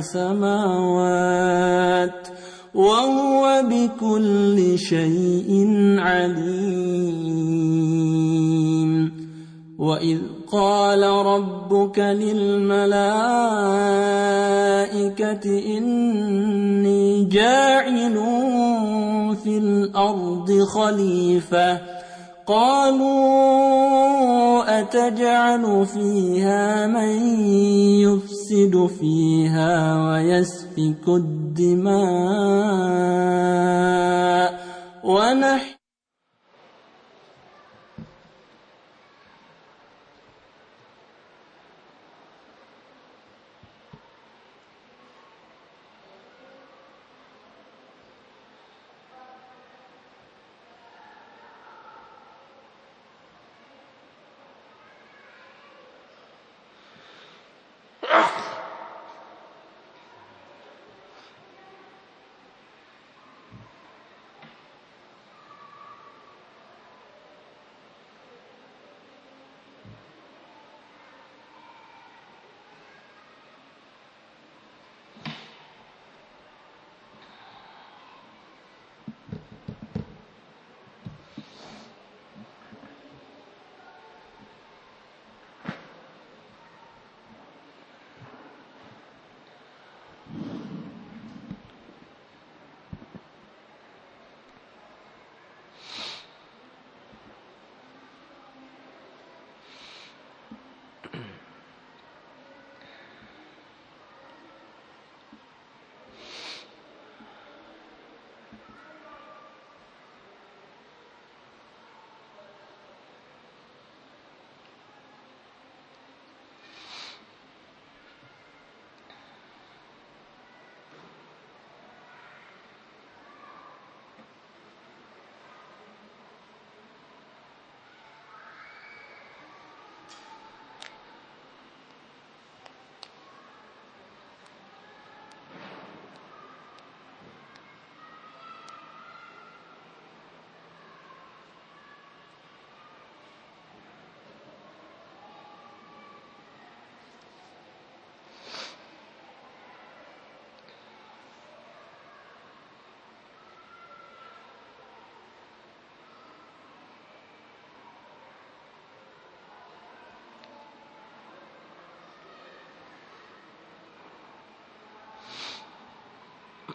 سماوات وهو بكل شيء عليم وإذ قال ربك للملائكة إني جاعل في الأرض خليفةً قالوا أتجعل فيها من يفسد فيها ويسفك الدماء ونحن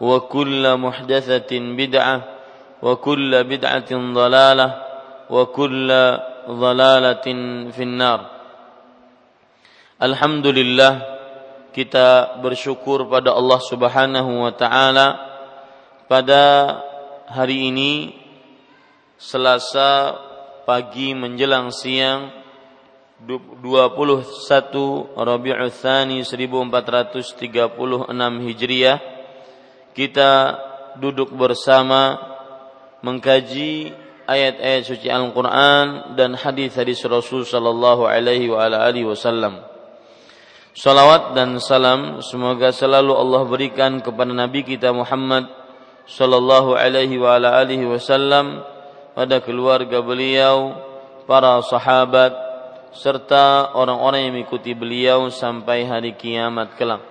وكل محدثة بدعة وكل بدعة ضلالة وكل ضلالة في النار Alhamdulillah kita bersyukur pada Allah Subhanahu wa taala pada hari ini Selasa pagi menjelang siang 21 Rabiul Tsani 1436 Hijriah kita duduk bersama mengkaji ayat-ayat suci Al-Quran dan hadis-hadis Rasul Sallallahu Alaihi wa alihi Wasallam. Salawat dan salam semoga selalu Allah berikan kepada Nabi kita Muhammad Sallallahu Alaihi wa alihi Wasallam pada keluarga beliau, para sahabat, serta orang-orang yang mengikuti beliau sampai hari kiamat kelak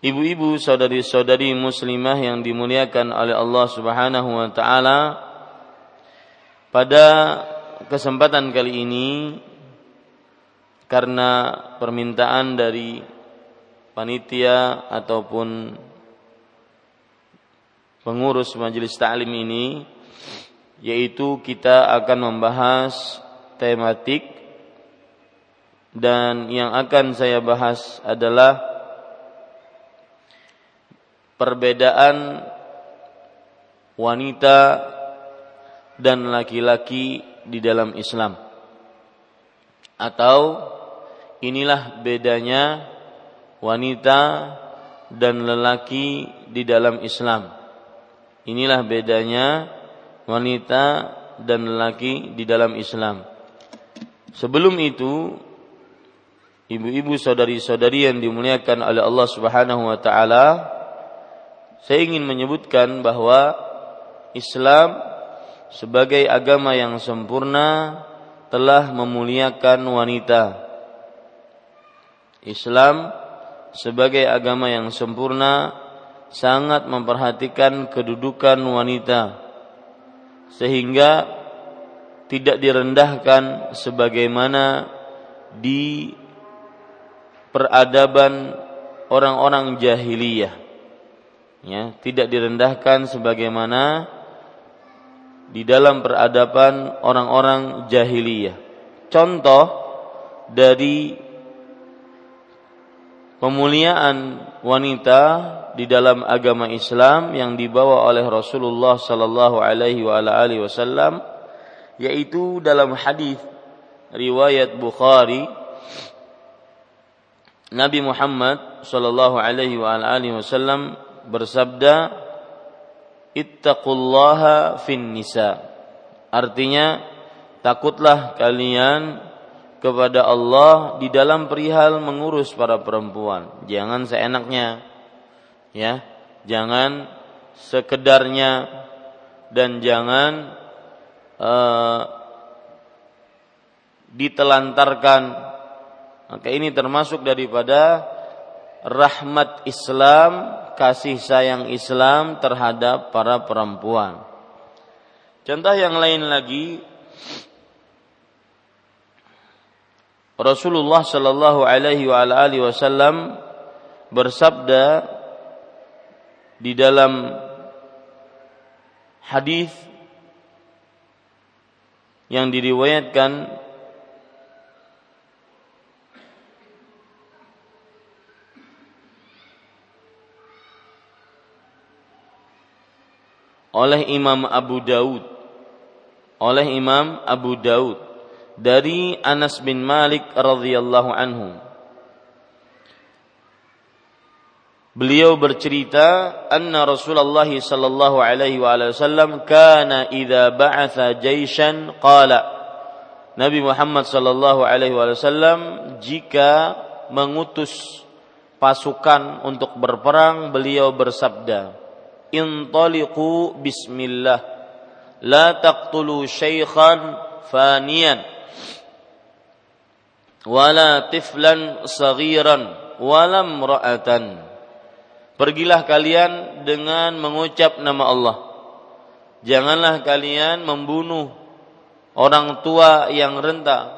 Ibu-ibu saudari-saudari muslimah yang dimuliakan oleh Allah Subhanahu wa taala pada kesempatan kali ini karena permintaan dari panitia ataupun pengurus majelis taklim ini yaitu kita akan membahas tematik dan yang akan saya bahas adalah perbedaan wanita dan laki-laki di dalam Islam. Atau inilah bedanya wanita dan lelaki di dalam Islam. Inilah bedanya wanita dan lelaki di dalam Islam. Sebelum itu ibu-ibu saudari-saudari yang dimuliakan oleh Allah Subhanahu wa taala saya ingin menyebutkan bahwa Islam sebagai agama yang sempurna telah memuliakan wanita. Islam sebagai agama yang sempurna sangat memperhatikan kedudukan wanita sehingga tidak direndahkan sebagaimana di peradaban orang-orang jahiliyah. Ya, tidak direndahkan sebagaimana di dalam peradaban orang-orang jahiliyah. Contoh dari pemuliaan wanita di dalam agama Islam yang dibawa oleh Rasulullah sallallahu alaihi wasallam yaitu dalam hadis riwayat Bukhari Nabi Muhammad sallallahu alaihi wasallam bersabda ittaqullaha fin nisa. Artinya takutlah kalian kepada Allah di dalam perihal mengurus para perempuan. Jangan seenaknya ya. Jangan sekedarnya dan jangan uh, ditelantarkan. Maka ini termasuk daripada rahmat Islam, kasih sayang Islam terhadap para perempuan. Contoh yang lain lagi Rasulullah Shallallahu Alaihi Wasallam bersabda di dalam hadis yang diriwayatkan oleh Imam Abu Daud. Oleh Imam Abu Daud. Dari Anas bin Malik radhiyallahu anhu. Beliau bercerita anna Rasulullah sallallahu alaihi wasallam kana idza ba'atha jaishan qala. Nabi Muhammad sallallahu alaihi wasallam jika mengutus pasukan untuk berperang beliau bersabda intaliqu bismillah la taqtulu syaikhan faniyan wala tiflan saghiran wala imra'atan Pergilah kalian dengan mengucap nama Allah. Janganlah kalian membunuh orang tua yang renta,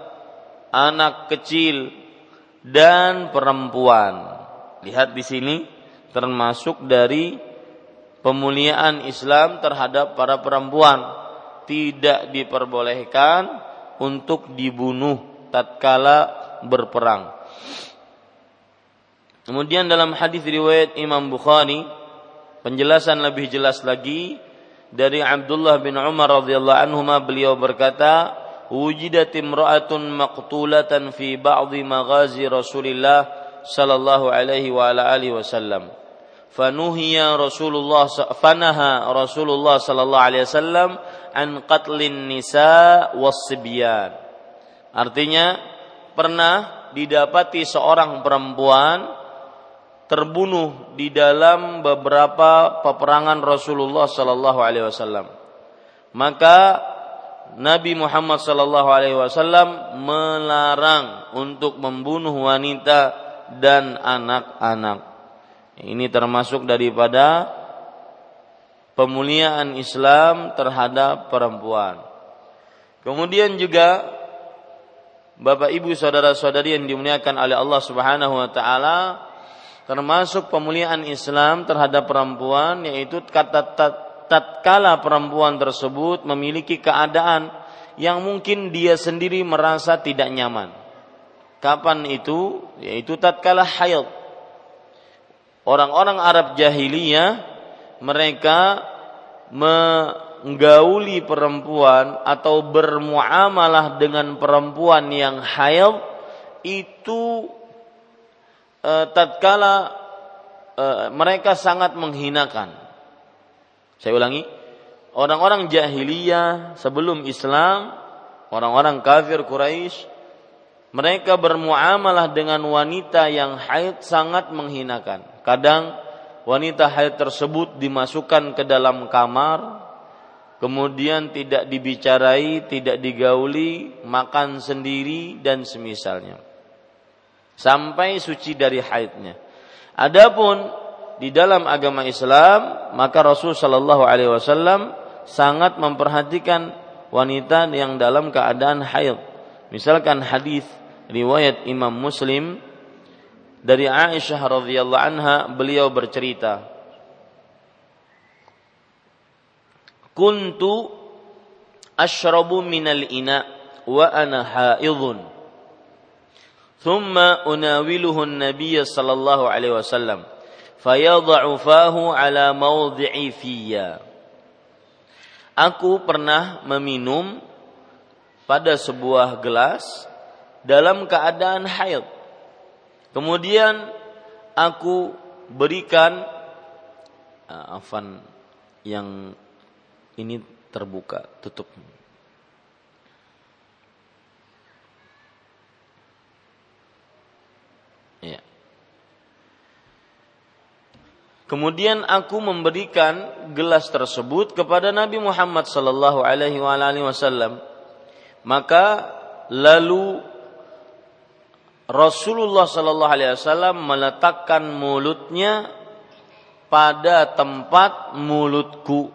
anak kecil dan perempuan. Lihat di sini termasuk dari pemuliaan Islam terhadap para perempuan tidak diperbolehkan untuk dibunuh tatkala berperang. Kemudian dalam hadis riwayat Imam Bukhari penjelasan lebih jelas lagi dari Abdullah bin Umar radhiyallahu anhu beliau berkata wujidat imra'atun maqtulatan fi ba'dhi maghazi Rasulillah sallallahu alaihi wa ala alihi wasallam fanuhiya Rasulullah fanaha Rasulullah sallallahu alaihi wasallam an qatlin nisa was-sibyan. Artinya pernah didapati seorang perempuan terbunuh di dalam beberapa peperangan Rasulullah sallallahu alaihi wasallam. Maka Nabi Muhammad sallallahu alaihi wasallam melarang untuk membunuh wanita dan anak-anak. Ini termasuk daripada pemuliaan Islam terhadap perempuan. Kemudian juga Bapak Ibu saudara-saudari yang dimuliakan oleh Allah Subhanahu wa taala termasuk pemuliaan Islam terhadap perempuan yaitu kata tatkala perempuan tersebut memiliki keadaan yang mungkin dia sendiri merasa tidak nyaman. Kapan itu? Yaitu tatkala haid orang-orang Arab jahiliyah mereka menggauli perempuan atau bermuamalah dengan perempuan yang haid itu e, tatkala e, mereka sangat menghinakan. Saya ulangi, orang-orang jahiliyah sebelum Islam, orang-orang kafir Quraisy mereka bermuamalah dengan wanita yang haid sangat menghinakan. Kadang wanita haid tersebut dimasukkan ke dalam kamar, kemudian tidak dibicarai, tidak digauli, makan sendiri dan semisalnya. Sampai suci dari haidnya. Adapun di dalam agama Islam, maka Rasul Shallallahu alaihi wasallam sangat memperhatikan wanita yang dalam keadaan haid. Misalkan hadis riwayat Imam Muslim dari Aisyah radhiyallahu anha beliau bercerita Kuntu ashrabu minal ina wa ana haidun. Thumma unawiluhu an-nabiy sallallahu alaihi wasallam fayadha'u fahu ala mawdhi'i fiyya. Aku pernah meminum pada sebuah gelas dalam keadaan haid. Kemudian aku berikan uh, afan yang ini terbuka, tutup. Ya. Kemudian aku memberikan gelas tersebut kepada Nabi Muhammad sallallahu alaihi wasallam. Maka lalu Rasulullah Shallallahu Alaihi Wasallam meletakkan mulutnya pada tempat mulutku.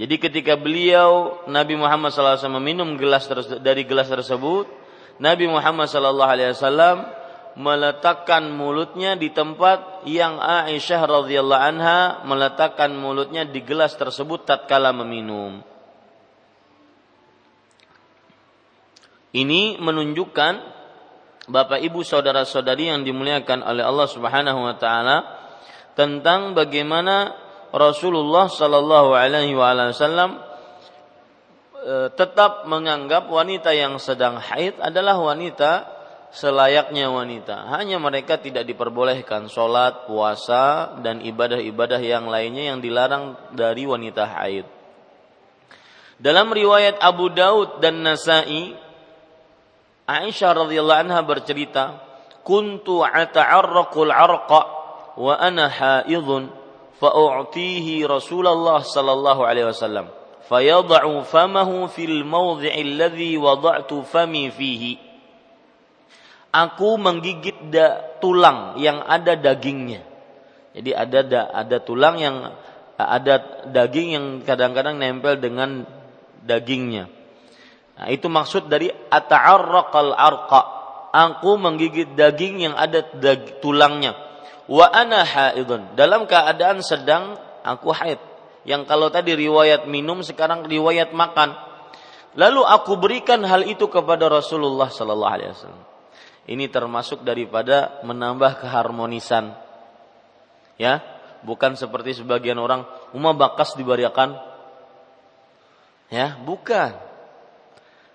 Jadi ketika beliau Nabi Muhammad SAW meminum gelas dari gelas tersebut, Nabi Muhammad SAW meletakkan mulutnya di tempat yang Aisyah radhiyallahu anha meletakkan mulutnya di gelas tersebut tatkala meminum. Ini menunjukkan Bapak Ibu saudara-saudari yang dimuliakan oleh Allah Subhanahu wa taala tentang bagaimana Rasulullah Shallallahu Alaihi Wasallam e, tetap menganggap wanita yang sedang haid adalah wanita selayaknya wanita. Hanya mereka tidak diperbolehkan sholat, puasa, dan ibadah-ibadah yang lainnya yang dilarang dari wanita haid. Dalam riwayat Abu Daud dan Nasai, Aisyah radhiyallahu anha bercerita, "Kuntu ata'arraqul arqa wa ana haidun fa'u'tihi Rasulullah sallallahu alaihi wasallam fayad'u famahu fil mawdhi'i alladhi wada'tu fami fihi Aku menggigit da, tulang yang ada dagingnya. Jadi ada da, ada tulang yang ada daging yang kadang-kadang nempel dengan dagingnya. Nah, itu maksud dari ata'arraqal arqa. Aku menggigit daging yang ada dag, tulangnya. Wa ana haidun. Dalam keadaan sedang aku haid. Yang kalau tadi riwayat minum sekarang riwayat makan. Lalu aku berikan hal itu kepada Rasulullah sallallahu alaihi wasallam. Ini termasuk daripada menambah keharmonisan. Ya bukan seperti sebagian orang umma bakas dibariakan. Ya bukan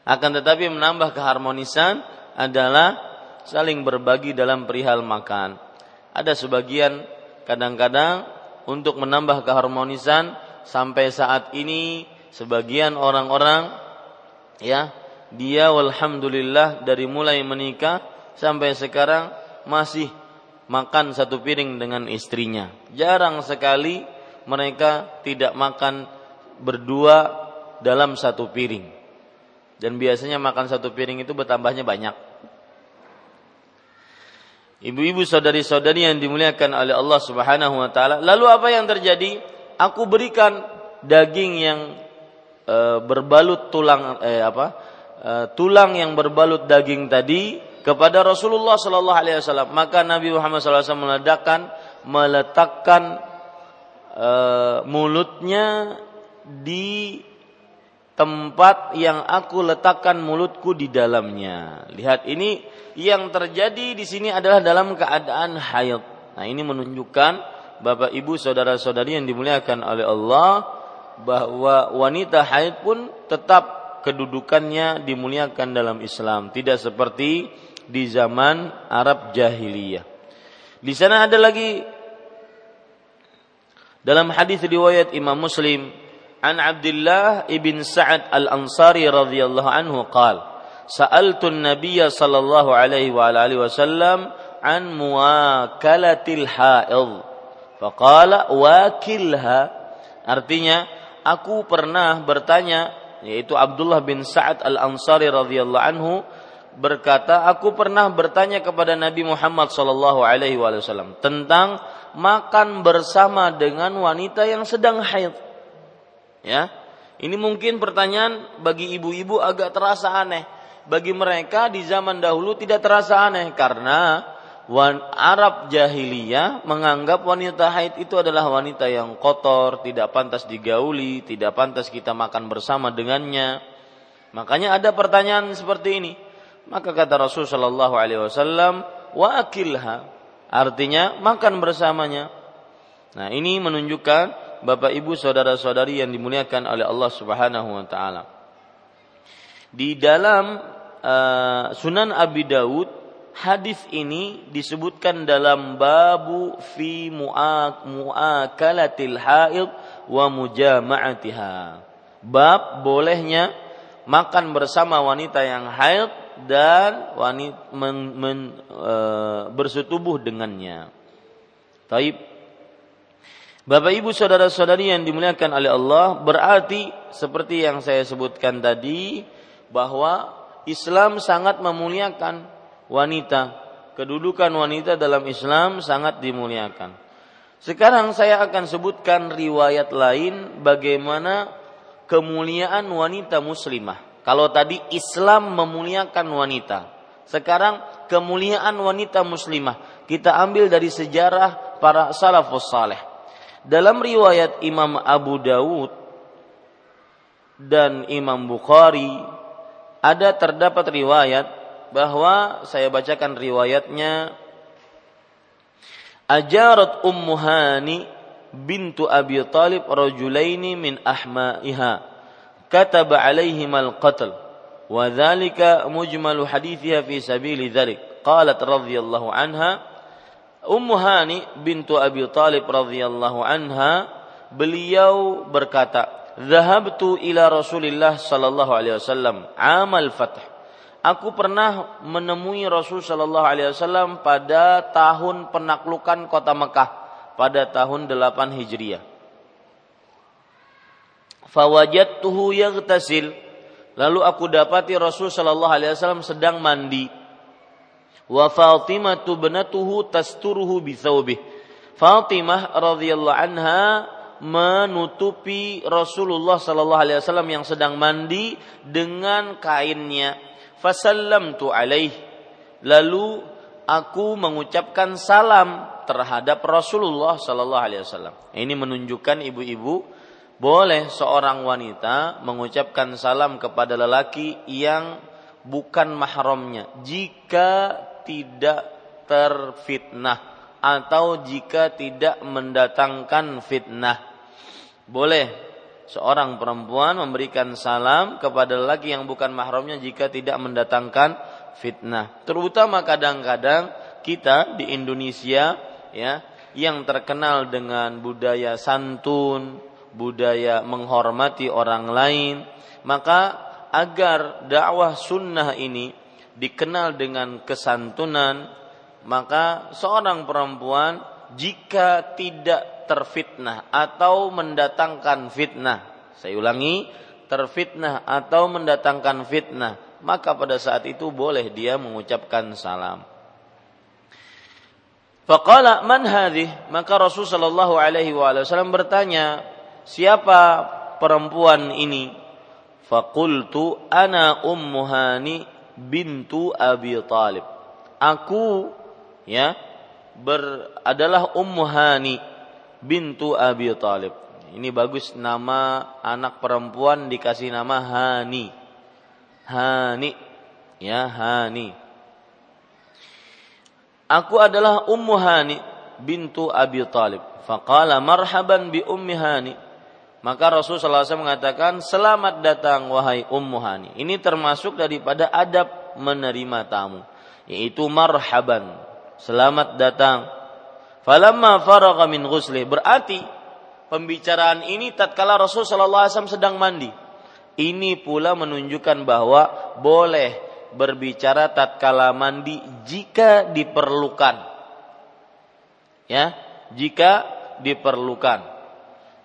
akan tetapi menambah keharmonisan adalah saling berbagi dalam perihal makan ada sebagian kadang-kadang untuk menambah keharmonisan sampai saat ini sebagian orang-orang ya dia walhamdulillah dari mulai menikah sampai sekarang masih makan satu piring dengan istrinya. Jarang sekali mereka tidak makan berdua dalam satu piring. Dan biasanya makan satu piring itu bertambahnya banyak. Ibu-ibu saudari-saudari yang dimuliakan oleh Allah Subhanahu wa taala. Lalu apa yang terjadi? Aku berikan daging yang e, berbalut tulang eh apa? E, tulang yang berbalut daging tadi kepada Rasulullah sallallahu alaihi wasallam. Maka Nabi Muhammad wasallam meletakkan meletakkan e, mulutnya di tempat yang aku letakkan mulutku di dalamnya. Lihat ini yang terjadi di sini adalah dalam keadaan haid. Nah, ini menunjukkan Bapak Ibu saudara-saudari yang dimuliakan oleh Allah bahwa wanita haid pun tetap kedudukannya dimuliakan dalam Islam, tidak seperti di zaman Arab jahiliyah. Di sana ada lagi dalam hadis riwayat Imam Muslim an Abdullah ibn Sa'ad al-Ansari radhiyallahu anhu qala sa'altu an-nabiy sallallahu alaihi wa alihi wasallam an muakalatil haid. Faqala wakilha. Artinya aku pernah bertanya yaitu Abdullah bin Sa'ad Al-Ansari radhiyallahu anhu berkata, aku pernah bertanya kepada Nabi Muhammad sallallahu alaihi wasallam tentang makan bersama dengan wanita yang sedang haid. Ya. Ini mungkin pertanyaan bagi ibu-ibu agak terasa aneh bagi mereka di zaman dahulu tidak terasa aneh karena wan Arab jahiliyah menganggap wanita haid itu adalah wanita yang kotor, tidak pantas digauli, tidak pantas kita makan bersama dengannya. Makanya ada pertanyaan seperti ini. Maka kata Rasul Shallallahu Alaihi Wasallam, wa akilha, artinya makan bersamanya. Nah ini menunjukkan bapak ibu saudara saudari yang dimuliakan oleh Allah Subhanahu Wa Taala. Di dalam uh, Sunan Abi Daud hadis ini disebutkan dalam babu fi muakalatil haid wa mujama'atiha. Bab bolehnya makan bersama wanita yang haid dan wanita men, men, e, bersetubuh dengannya. Taib. Bapak Ibu saudara-saudari yang dimuliakan oleh Allah, berarti seperti yang saya sebutkan tadi bahwa Islam sangat memuliakan wanita. Kedudukan wanita dalam Islam sangat dimuliakan. Sekarang saya akan sebutkan riwayat lain bagaimana kemuliaan wanita muslimah. Kalau tadi Islam memuliakan wanita, sekarang kemuliaan wanita muslimah kita ambil dari sejarah para salafus saleh. Dalam riwayat Imam Abu Dawud dan Imam Bukhari ada terdapat riwayat bahwa saya bacakan riwayatnya. Ajarat Ummu Hani bintu Abi Talib rajulaini min ahma'iha kataba alaihim al-qatl wa dhalika mujmalu hadithiha fi sabili dhalik. Qalat radhiyallahu anha Ummu Hani bintu Abi Talib radhiyallahu anha beliau berkata Zahabtu ila Rasulillah sallallahu alaihi wasallam amal fath. Aku pernah menemui Rasul sallallahu alaihi wasallam pada tahun penaklukan kota Mekah pada tahun 8 Hijriah. Fawajadtuhu yaghtasil. Lalu aku dapati Rasul sallallahu alaihi wasallam sedang mandi. Wa Fatimah binatuhu tasturuhu bi Fatimah radhiyallahu anha menutupi Rasulullah sallallahu alaihi wasallam yang sedang mandi dengan kainnya. Fasallamtu alaih. Lalu aku mengucapkan salam terhadap Rasulullah sallallahu alaihi wasallam. Ini menunjukkan ibu-ibu boleh seorang wanita mengucapkan salam kepada lelaki yang bukan mahramnya jika tidak terfitnah atau jika tidak mendatangkan fitnah. Boleh seorang perempuan memberikan salam kepada lelaki yang bukan mahramnya jika tidak mendatangkan fitnah. Terutama kadang-kadang kita di Indonesia ya yang terkenal dengan budaya santun, budaya menghormati orang lain, maka agar dakwah sunnah ini dikenal dengan kesantunan, maka seorang perempuan jika tidak terfitnah atau mendatangkan fitnah, saya ulangi, terfitnah atau mendatangkan fitnah, maka pada saat itu boleh dia mengucapkan salam. Faqala man hadih? Maka Rasul sallallahu alaihi wasallam bertanya, siapa perempuan ini? Faqultu ana ummu Hani bintu Abi Talib. Aku ya ber, adalah Ummu Hani bintu Abi Talib. Ini bagus nama anak perempuan dikasih nama Hani. Hani. Ya, Hani. Aku adalah Ummu Hani bintu Abi Talib. Faqala marhaban bi Ummi Hani. Maka Rasulullah SAW mengatakan, selamat datang wahai Ummu Hani. Ini termasuk daripada adab menerima tamu. Yaitu marhaban selamat datang. Falamma faragha min ghusli berarti pembicaraan ini tatkala Rasul sallallahu alaihi wasallam sedang mandi. Ini pula menunjukkan bahwa boleh berbicara tatkala mandi jika diperlukan. Ya, jika diperlukan.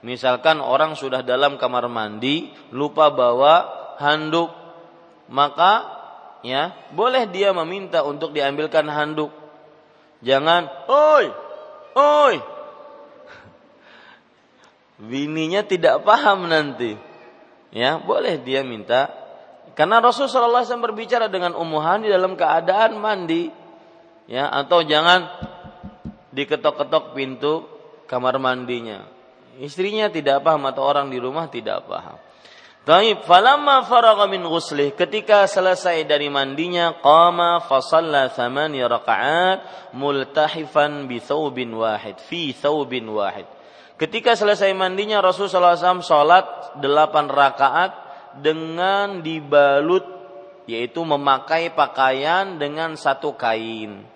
Misalkan orang sudah dalam kamar mandi lupa bawa handuk, maka ya boleh dia meminta untuk diambilkan handuk Jangan, oi, oi. Bininya tidak paham nanti. Ya, boleh dia minta. Karena Rasulullah SAW berbicara dengan Ummu Hani dalam keadaan mandi. Ya, atau jangan diketok-ketok pintu kamar mandinya. Istrinya tidak paham atau orang di rumah tidak paham. Taib, falamma faragha min ghuslih, ketika selesai dari mandinya, qama fa shalla thamani raka'at multahifan bi thawbin wahid, fi thawbin wahid. Ketika selesai mandinya Rasulullah SAW sholat delapan rakaat dengan dibalut yaitu memakai pakaian dengan satu kain.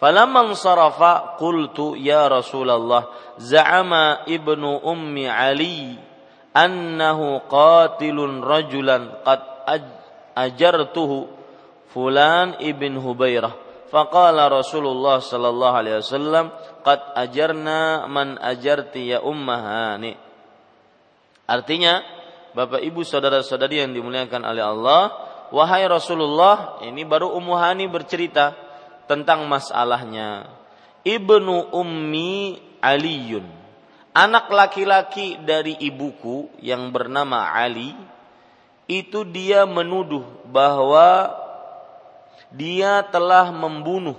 Falamma sarafa qultu ya Rasulullah za'ama ibnu ummi Ali annahu qatilun rajulan qad ajartuhu fulan ibn Hubairah. Faqala Rasulullah sallallahu alaihi wasallam qad ajarna man ajarti ya ummahani. Artinya Bapak Ibu saudara-saudari yang dimuliakan oleh Allah wahai Rasulullah ini baru Ummu Hani bercerita tentang masalahnya. Ibnu Ummi Aliyun. Anak laki-laki dari ibuku yang bernama Ali itu dia menuduh bahwa dia telah membunuh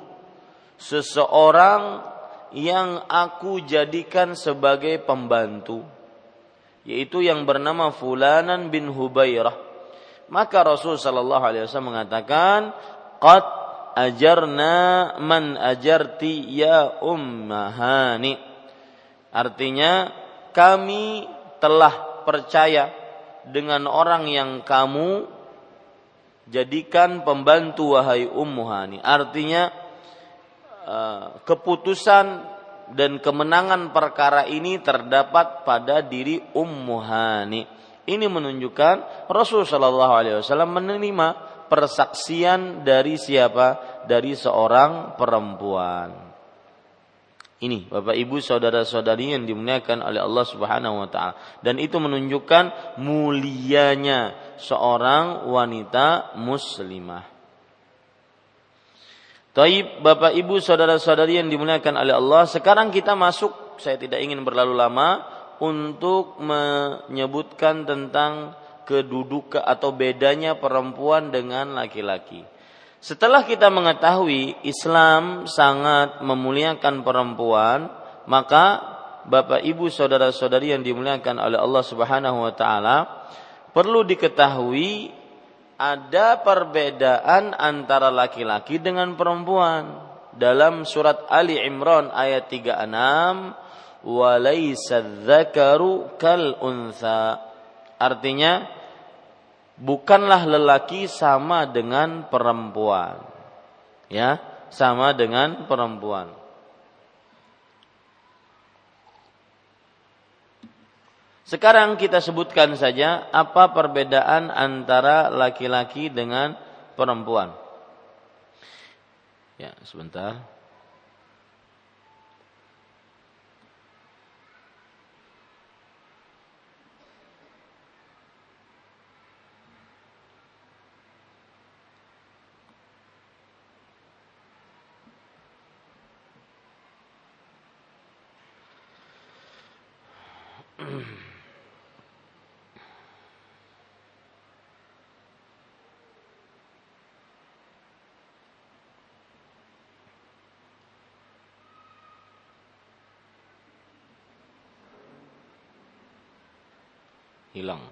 seseorang yang aku jadikan sebagai pembantu yaitu yang bernama Fulanan bin Hubairah maka Rasul sallallahu alaihi wasallam mengatakan qad ajarna man ajarti ya ummahani artinya kami telah percaya dengan orang yang kamu jadikan pembantu wahai Ummu Hani. Artinya eh, keputusan dan kemenangan perkara ini terdapat pada diri Ummu Hani. Ini menunjukkan Rasul Shallallahu Alaihi Wasallam menerima persaksian dari siapa? Dari seorang perempuan. Ini Bapak Ibu saudara-saudari yang dimuliakan oleh Allah Subhanahu wa taala dan itu menunjukkan mulianya seorang wanita muslimah. Taib Bapak Ibu saudara-saudari yang dimuliakan oleh Allah, sekarang kita masuk saya tidak ingin berlalu lama untuk menyebutkan tentang kedudukan atau bedanya perempuan dengan laki-laki. Setelah kita mengetahui Islam sangat memuliakan perempuan, maka Bapak Ibu saudara-saudari yang dimuliakan oleh Allah Subhanahu wa taala, perlu diketahui ada perbedaan antara laki-laki dengan perempuan. Dalam surat Ali Imran ayat 36, "Walaysa dzakaru kal untha." Artinya bukanlah lelaki sama dengan perempuan. Ya, sama dengan perempuan. Sekarang kita sebutkan saja apa perbedaan antara laki-laki dengan perempuan. Ya, sebentar. hilang.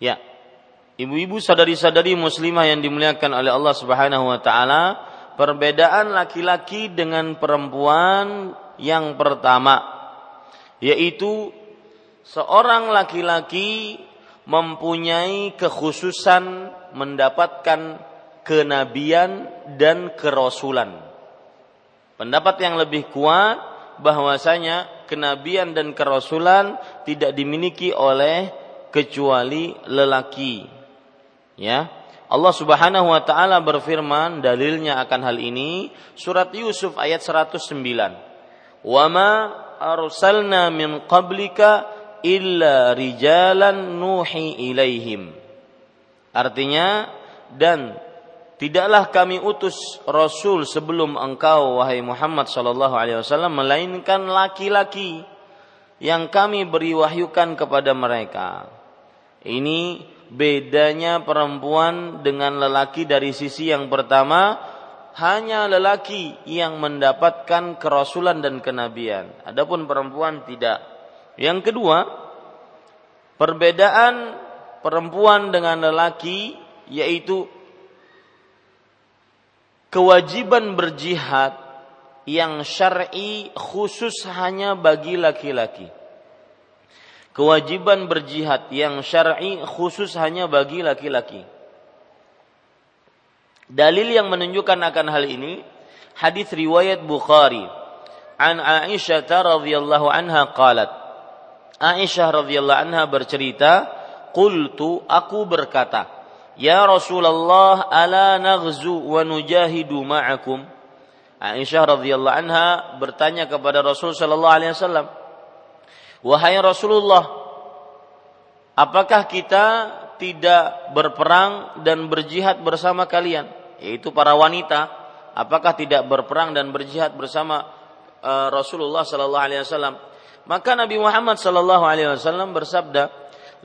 Ya. Ibu-ibu sadari-sadari muslimah yang dimuliakan oleh Allah Subhanahu wa taala, perbedaan laki-laki dengan perempuan yang pertama yaitu seorang laki-laki mempunyai kekhususan mendapatkan kenabian dan kerasulan. Pendapat yang lebih kuat bahwasanya kenabian dan kerasulan tidak dimiliki oleh kecuali lelaki. Ya. Allah Subhanahu wa taala berfirman dalilnya akan hal ini surat Yusuf ayat 109. Wa ma arsalna min qablika illa rijalan nuhi ilaihim. Artinya dan tidaklah kami utus rasul sebelum engkau wahai Muhammad sallallahu alaihi wasallam melainkan laki-laki yang kami beri wahyukan kepada mereka. Ini bedanya perempuan dengan lelaki dari sisi yang pertama hanya lelaki yang mendapatkan kerasulan dan kenabian. Adapun perempuan tidak. Yang kedua, perbedaan perempuan dengan lelaki yaitu kewajiban berjihad yang syar'i khusus hanya bagi laki-laki kewajiban berjihad yang syar'i khusus hanya bagi laki-laki. Dalil yang menunjukkan akan hal ini hadis riwayat Bukhari. An Aisyah radhiyallahu anha qalat. Aisyah radhiyallahu anha bercerita qultu aku berkata Ya Rasulullah ala naghzu wa nujahidu ma'akum? Aisyah radhiyallahu anha bertanya kepada Rasul sallallahu alaihi wasallam Wahai Rasulullah, apakah kita tidak berperang dan berjihad bersama kalian, yaitu para wanita? apakah tidak berperang dan berjihad bersama uh, Rasulullah sallallahu alaihi wasallam maka Nabi Muhammad sallallahu alaihi wasallam bersabda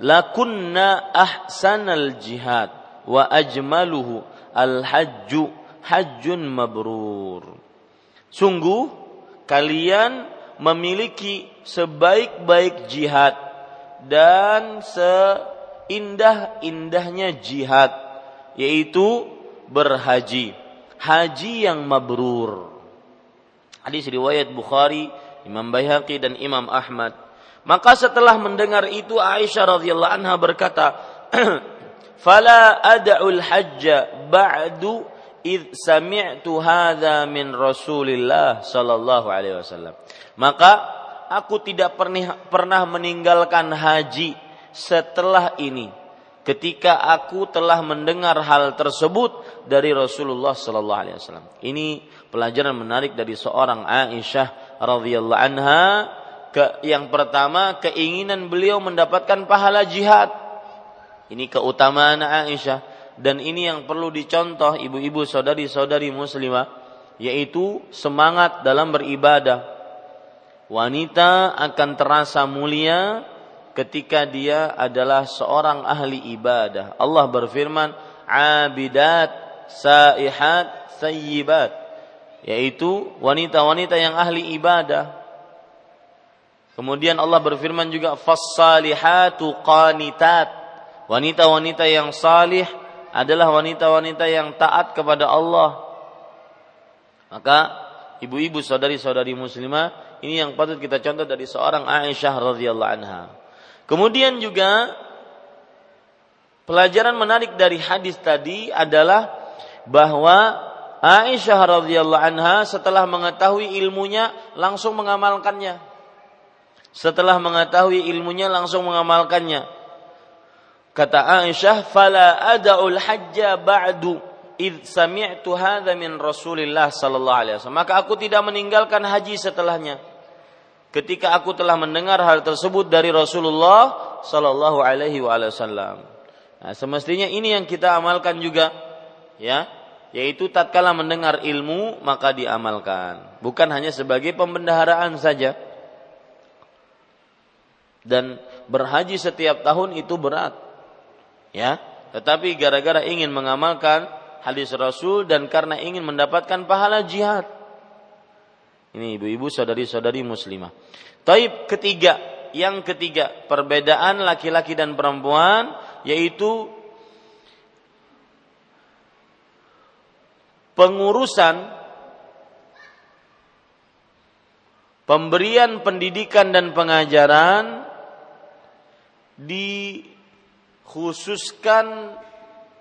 lakunna ahsanal jihad wa ajmaluhu al hajju hajjun mabrur sungguh kalian memiliki sebaik-baik jihad dan seindah-indahnya jihad yaitu berhaji haji yang mabrur. Hadis riwayat Bukhari Imam Baihaqi dan Imam Ahmad. Maka setelah mendengar itu Aisyah radhiyallahu anha berkata fala ad'ul hajja ba'du id sami'tu hadza min Rasulillah sallallahu alaihi wasallam maka aku tidak pernah pernah meninggalkan haji setelah ini ketika aku telah mendengar hal tersebut dari Rasulullah sallallahu alaihi wasallam. Ini pelajaran menarik dari seorang Aisyah radhiyallahu anha ke yang pertama keinginan beliau mendapatkan pahala jihad. Ini keutamaan Aisyah dan ini yang perlu dicontoh ibu-ibu saudari-saudari muslimah yaitu semangat dalam beribadah wanita akan terasa mulia ketika dia adalah seorang ahli ibadah. Allah berfirman, "Abidat, saihat, sayyibat." Yaitu wanita-wanita yang ahli ibadah. Kemudian Allah berfirman juga, "Fassalihatu qanitat." Wanita-wanita yang salih adalah wanita-wanita yang taat kepada Allah. Maka ibu-ibu saudari-saudari muslimah ini yang patut kita contoh dari seorang Aisyah radhiyallahu anha. Kemudian juga pelajaran menarik dari hadis tadi adalah bahwa Aisyah radhiyallahu anha setelah mengetahui ilmunya langsung mengamalkannya. Setelah mengetahui ilmunya langsung mengamalkannya. Kata Aisyah, "Fala ada'ul hajja ba'du." Id sami'tu min Rasulillah sallallahu alaihi wasallam. Maka aku tidak meninggalkan haji setelahnya. Ketika aku telah mendengar hal tersebut dari Rasulullah sallallahu alaihi wasallam. Nah, semestinya ini yang kita amalkan juga ya, yaitu tatkala mendengar ilmu maka diamalkan, bukan hanya sebagai pembendaharaan saja. Dan berhaji setiap tahun itu berat. Ya, tetapi gara-gara ingin mengamalkan hadis Rasul dan karena ingin mendapatkan pahala jihad. Ini ibu-ibu saudari-saudari muslimah. Taib ketiga, yang ketiga, perbedaan laki-laki dan perempuan yaitu pengurusan pemberian pendidikan dan pengajaran dikhususkan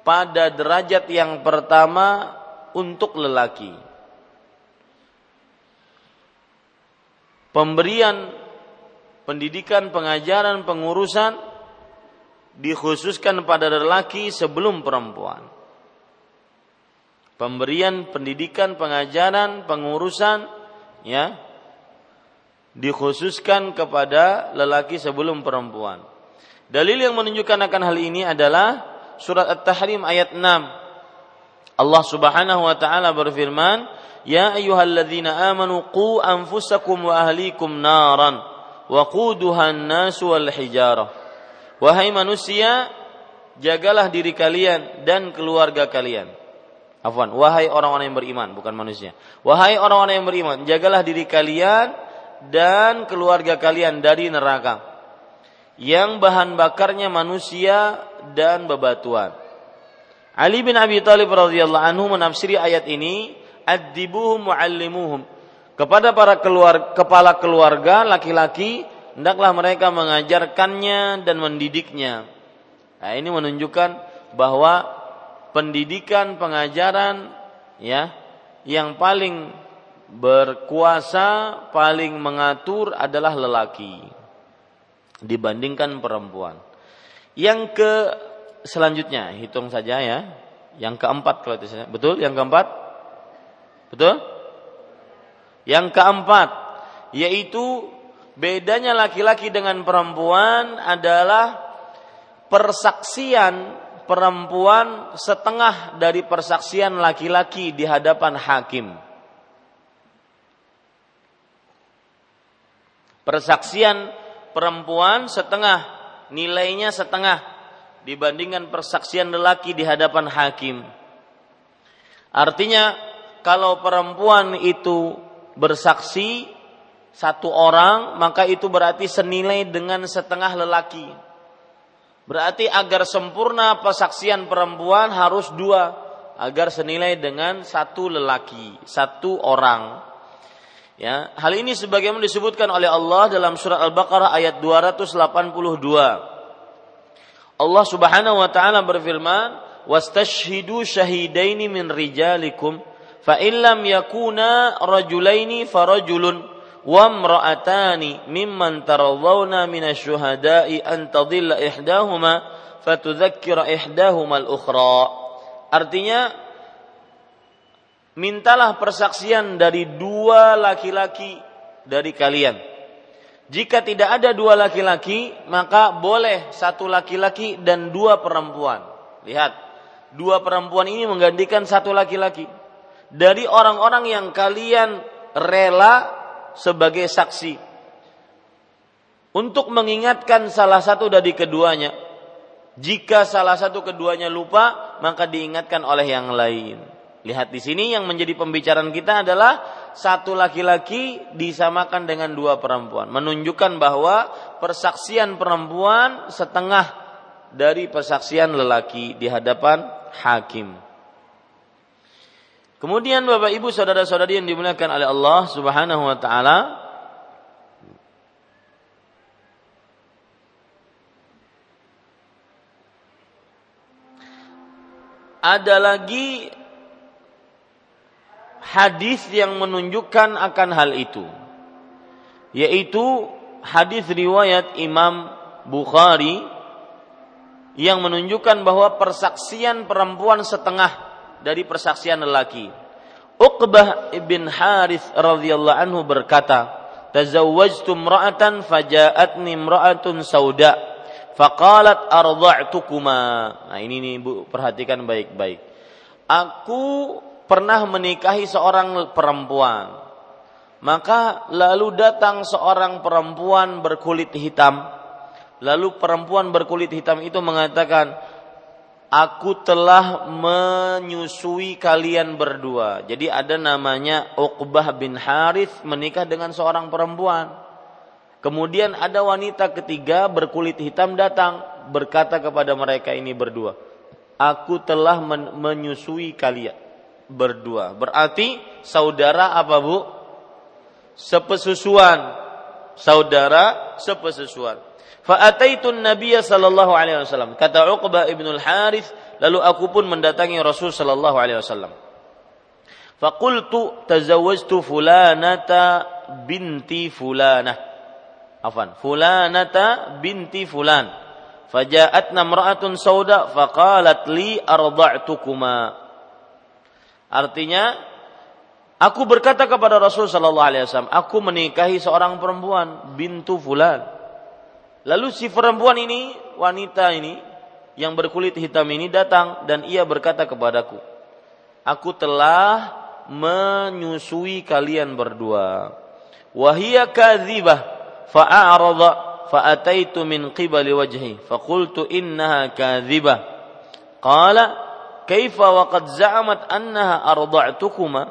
pada derajat yang pertama untuk lelaki. Pemberian pendidikan, pengajaran, pengurusan dikhususkan pada lelaki sebelum perempuan. Pemberian pendidikan, pengajaran, pengurusan ya dikhususkan kepada lelaki sebelum perempuan. Dalil yang menunjukkan akan hal ini adalah surat At-Tahrim ayat 6. Allah Subhanahu wa taala berfirman, "Ya ayyuhalladzina amanu qu anfusakum wa ahlikum naran wa quduha an-nas wal hijarah." Wahai manusia, jagalah diri kalian dan keluarga kalian. Afwan, wahai orang-orang yang beriman, bukan manusia. Wahai orang-orang yang beriman, jagalah diri kalian dan keluarga kalian dari neraka yang bahan bakarnya manusia dan bebatuan. Ali bin Abi Thalib radhiyallahu anhu menafsiri ayat ini, "Adibuhum muallimuhum." Kepada para keluar, kepala keluarga laki-laki, hendaklah mereka mengajarkannya dan mendidiknya. Nah, ini menunjukkan bahwa pendidikan, pengajaran ya, yang paling berkuasa, paling mengatur adalah lelaki dibandingkan perempuan. Yang ke selanjutnya hitung saja ya. Yang keempat kalau itu saja. Betul? Yang keempat? Betul? Yang keempat yaitu bedanya laki-laki dengan perempuan adalah persaksian perempuan setengah dari persaksian laki-laki di hadapan hakim. Persaksian perempuan setengah, nilainya setengah dibandingkan persaksian lelaki di hadapan hakim. Artinya kalau perempuan itu bersaksi satu orang, maka itu berarti senilai dengan setengah lelaki. Berarti agar sempurna persaksian perempuan harus dua, agar senilai dengan satu lelaki, satu orang. Ya, hal ini sebagaimana disebutkan oleh Allah dalam surat Al-Baqarah ayat 282. Allah Subhanahu wa taala berfirman, "Wastashhidu syahidaini min rijalikum fa illam yakuna rajulaini farajulun wa imra'atani mimman taradawna minasyuhada'i an tadilla ihdahuma fatudzakkira ihdahuma al-ukhra." Artinya mintalah persaksian dari dua laki-laki dari kalian. Jika tidak ada dua laki-laki, maka boleh satu laki-laki dan dua perempuan. Lihat, dua perempuan ini menggantikan satu laki-laki. Dari orang-orang yang kalian rela sebagai saksi. Untuk mengingatkan salah satu dari keduanya. Jika salah satu keduanya lupa, maka diingatkan oleh yang lain. Lihat di sini yang menjadi pembicaraan kita adalah satu laki-laki disamakan dengan dua perempuan, menunjukkan bahwa persaksian perempuan setengah dari persaksian lelaki di hadapan hakim. Kemudian Bapak Ibu saudara-saudari yang dimuliakan oleh Allah Subhanahu wa taala, ada lagi hadis yang menunjukkan akan hal itu yaitu hadis riwayat Imam Bukhari yang menunjukkan bahwa persaksian perempuan setengah dari persaksian lelaki. Uqbah ibn Harith radhiyallahu anhu berkata, "Tazawwajtu imra'atan faja'atni imra'atun sauda, faqalat arda'tukuma." Nah, ini nih Bu, perhatikan baik-baik. Aku pernah menikahi seorang perempuan. Maka lalu datang seorang perempuan berkulit hitam. Lalu perempuan berkulit hitam itu mengatakan, "Aku telah menyusui kalian berdua." Jadi ada namanya Uqbah bin Harith menikah dengan seorang perempuan. Kemudian ada wanita ketiga berkulit hitam datang berkata kepada mereka ini berdua, "Aku telah menyusui kalian." Berdua. Berarti saudara apa Bu? Sepesusuan. Saudara sepesusuan. Fa'ataitu Nabiya sallallahu alaihi wasallam. Kata Uqbah ibn al-Harith, lalu aku pun mendatangi Rasul sallallahu alaihi wasallam. Faqultu tazawwajtu fulanata binti fulanah. Afan, fulanata binti fulan. Faja'atna imra'atun sauda faqalat li arda'tukuma. Artinya aku berkata kepada Rasul sallallahu alaihi wasallam, aku menikahi seorang perempuan bintu fulan. Lalu si perempuan ini, wanita ini yang berkulit hitam ini datang dan ia berkata kepadaku, aku telah menyusui kalian berdua. Wahia kadzibah fa'arada fa'ataitu min qibali wajhi faqultu innaha kadzibah. Qala kaifa waqad za'amat annaha arda'tukuma.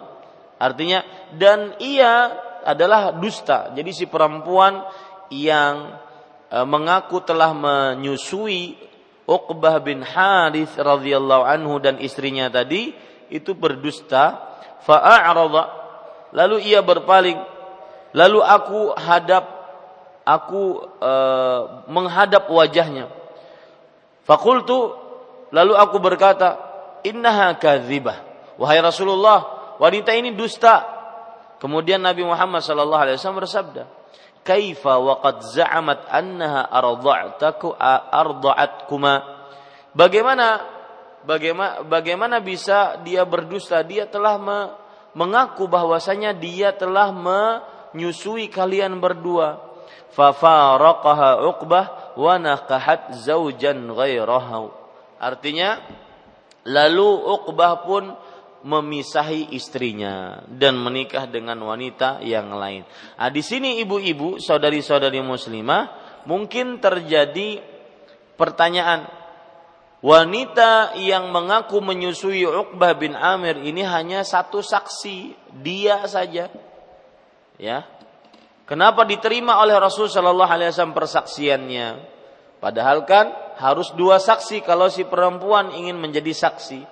Artinya dan ia adalah dusta. Jadi si perempuan yang e, mengaku telah menyusui Uqbah bin Harith radhiyallahu anhu dan istrinya tadi itu berdusta. Fa'arada lalu ia berpaling. Lalu aku hadap aku e, menghadap wajahnya. Fakultu lalu aku berkata innaha kadzibah. Wahai Rasulullah, wanita ini dusta. Kemudian Nabi Muhammad sallallahu alaihi wasallam bersabda, "Kaifa wa qad za'amat annaha arda'taku arda'atkuma?" Bagaimana bagaimana bagaimana bisa dia berdusta? Dia telah me, mengaku bahwasanya dia telah menyusui kalian berdua. Fafaraqaha Uqbah wa naqahat zaujan ghairahu Artinya lalu Uqbah pun memisahi istrinya dan menikah dengan wanita yang lain. Nah, di sini ibu-ibu, saudari-saudari muslimah, mungkin terjadi pertanyaan. Wanita yang mengaku menyusui Uqbah bin Amir ini hanya satu saksi, dia saja. Ya. Kenapa diterima oleh Rasul Shallallahu alaihi wasallam persaksiannya? Padahal kan harus dua saksi kalau si perempuan ingin menjadi saksi.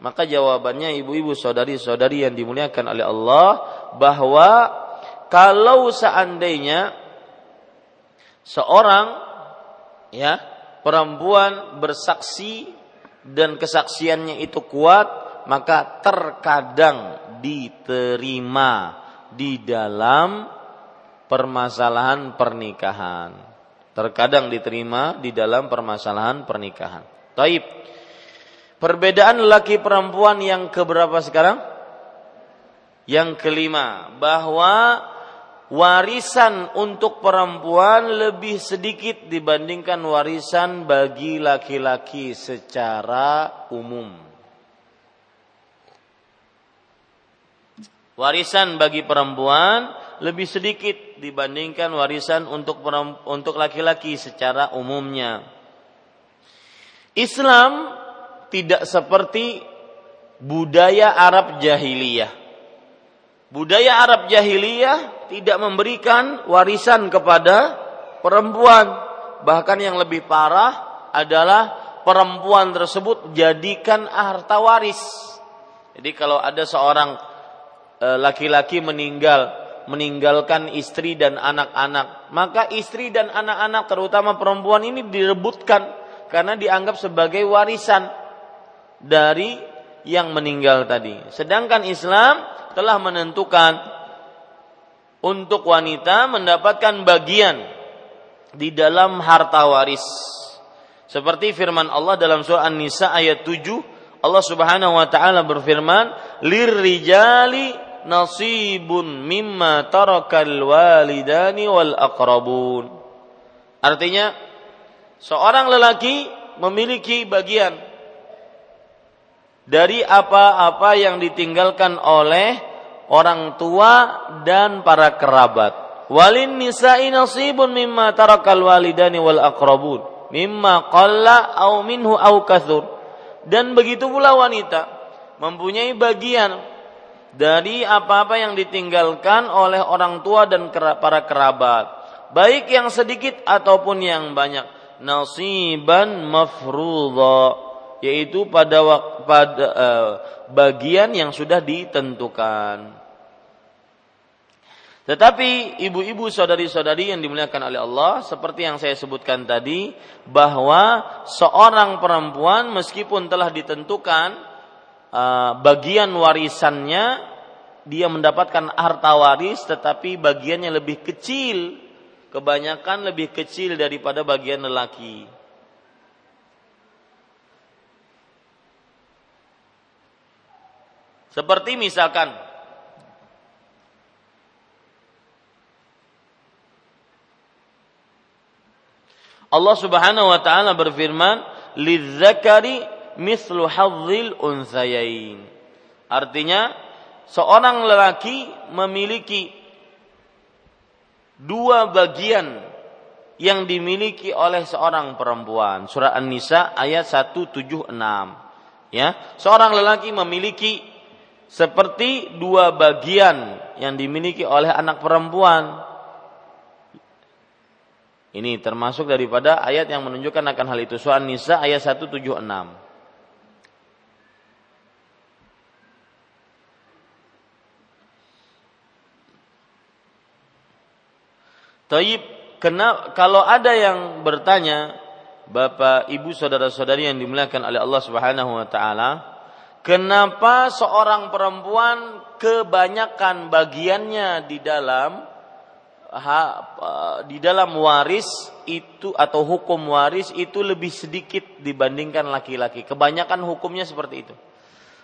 Maka jawabannya ibu-ibu saudari-saudari yang dimuliakan oleh Allah bahwa kalau seandainya seorang ya perempuan bersaksi dan kesaksiannya itu kuat maka terkadang diterima di dalam permasalahan pernikahan. Terkadang diterima di dalam permasalahan pernikahan. Taib. Perbedaan laki perempuan yang keberapa sekarang? Yang kelima, bahwa warisan untuk perempuan lebih sedikit dibandingkan warisan bagi laki-laki secara umum. Warisan bagi perempuan lebih sedikit dibandingkan warisan untuk untuk laki-laki secara umumnya. Islam tidak seperti budaya Arab jahiliyah. Budaya Arab jahiliyah tidak memberikan warisan kepada perempuan. Bahkan yang lebih parah adalah perempuan tersebut jadikan harta waris. Jadi kalau ada seorang e, laki-laki meninggal meninggalkan istri dan anak-anak, maka istri dan anak-anak terutama perempuan ini direbutkan karena dianggap sebagai warisan dari yang meninggal tadi. Sedangkan Islam telah menentukan untuk wanita mendapatkan bagian di dalam harta waris. Seperti firman Allah dalam surah An-Nisa ayat 7, Allah Subhanahu wa taala berfirman, "Lirrijali nasibun mimma tarakal walidani wal aqrabun." Artinya seorang lelaki memiliki bagian dari apa-apa yang ditinggalkan oleh orang tua dan para kerabat. Walin nisa'i nasibun mimma tarakal walidani wal aqrabun mimma qalla au minhu au kathur. Dan begitu pula wanita mempunyai bagian dari apa-apa yang ditinggalkan oleh orang tua dan para kerabat, baik yang sedikit ataupun yang banyak. Nasiban mafrudha yaitu pada pada uh, bagian yang sudah ditentukan. Tetapi ibu-ibu saudari-saudari yang dimuliakan oleh Allah, seperti yang saya sebutkan tadi, bahwa seorang perempuan meskipun telah ditentukan bagian warisannya, dia mendapatkan harta waris, tetapi bagiannya lebih kecil, kebanyakan lebih kecil daripada bagian lelaki. Seperti misalkan Allah Subhanahu wa taala berfirman, "Lidzakari mislu hadzil unsayain." Artinya, seorang lelaki memiliki dua bagian yang dimiliki oleh seorang perempuan. Surah An-Nisa ayat 176. Ya, seorang lelaki memiliki seperti dua bagian yang dimiliki oleh anak perempuan. Ini termasuk daripada ayat yang menunjukkan akan hal itu. Surah Nisa ayat 176. Taib, kena, kalau ada yang bertanya, Bapak, Ibu, saudara-saudari yang dimuliakan oleh Allah Subhanahu wa taala, Kenapa seorang perempuan kebanyakan bagiannya di dalam di dalam waris itu atau hukum waris itu lebih sedikit dibandingkan laki-laki. Kebanyakan hukumnya seperti itu.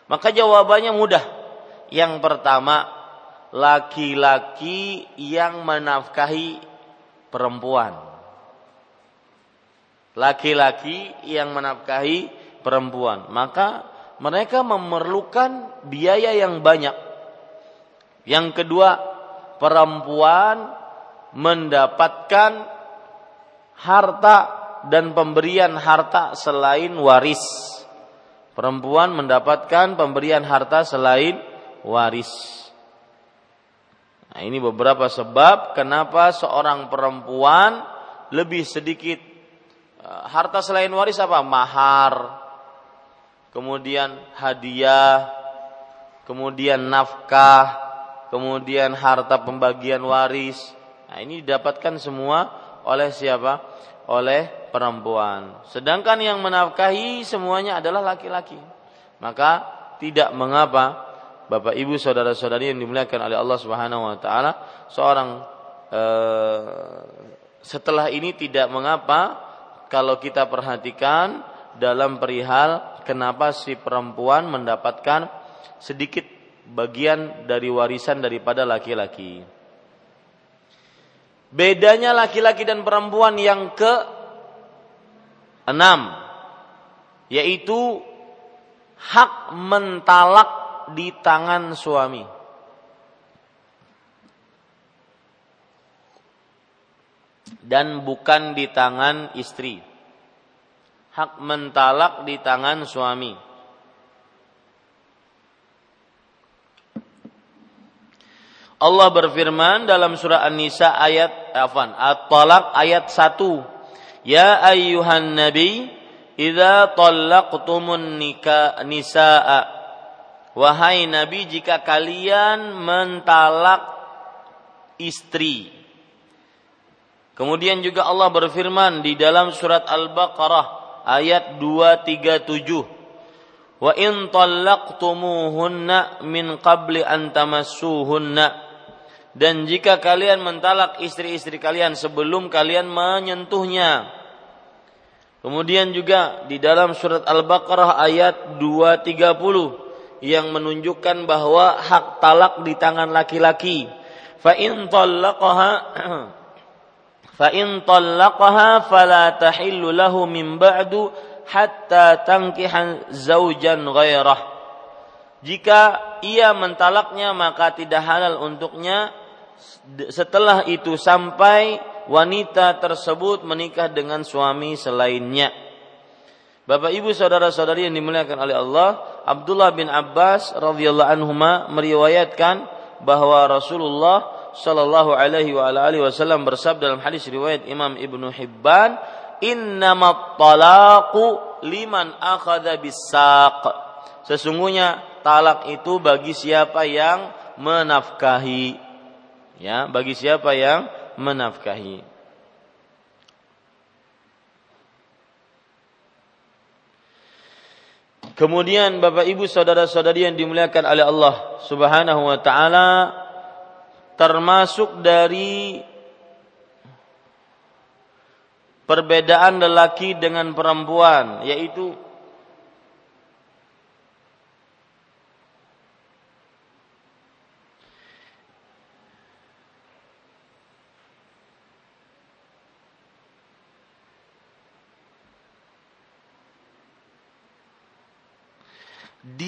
Maka jawabannya mudah. Yang pertama, laki-laki yang menafkahi perempuan. Laki-laki yang menafkahi perempuan. Maka mereka memerlukan biaya yang banyak. Yang kedua, perempuan mendapatkan harta dan pemberian harta selain waris. Perempuan mendapatkan pemberian harta selain waris. Nah, ini beberapa sebab kenapa seorang perempuan lebih sedikit eh, harta selain waris apa? Mahar, kemudian hadiah, kemudian nafkah, kemudian harta pembagian waris. Nah, ini didapatkan semua oleh siapa? Oleh perempuan. Sedangkan yang menafkahi semuanya adalah laki-laki. Maka tidak mengapa Bapak Ibu saudara-saudari yang dimuliakan oleh Allah Subhanahu wa taala, seorang eh, setelah ini tidak mengapa kalau kita perhatikan dalam perihal kenapa si perempuan mendapatkan sedikit bagian dari warisan daripada laki-laki. Bedanya laki-laki dan perempuan yang ke enam yaitu hak mentalak di tangan suami. Dan bukan di tangan istri. Hak mentalak di tangan suami. Allah berfirman dalam surah An-Nisa ayat afan At-Talaq ayat 1. Ya ayyuhan nabi idza talaqtumun nisaa Wahai nabi jika kalian mentalak istri. Kemudian juga Allah berfirman di dalam surat Al-Baqarah ayat 237 Wa in talaqtumuhunna min qabli an tamassuhunna. Dan jika kalian mentalak istri-istri kalian sebelum kalian menyentuhnya. Kemudian juga di dalam surat Al-Baqarah ayat 230 yang menunjukkan bahwa hak talak di tangan laki-laki. Fa in talaqaha fa in talaqaha fala tahillu lahu min ba'du hatta. Jika ia mentalaknya maka tidak halal untuknya setelah itu sampai wanita tersebut menikah dengan suami selainnya. Bapak Ibu saudara-saudari yang dimuliakan oleh Allah, Abdullah bin Abbas radhiyallahu anhu meriwayatkan bahwa Rasulullah Shallallahu alaihi wasallam bersabda dalam hadis riwayat Imam Ibnu Hibban, "Innamat talaqu liman akhadha bisaq." Sesungguhnya talak itu bagi siapa yang menafkahi ya bagi siapa yang menafkahi Kemudian Bapak Ibu saudara-saudari yang dimuliakan oleh Allah Subhanahu wa taala termasuk dari perbedaan lelaki dengan perempuan yaitu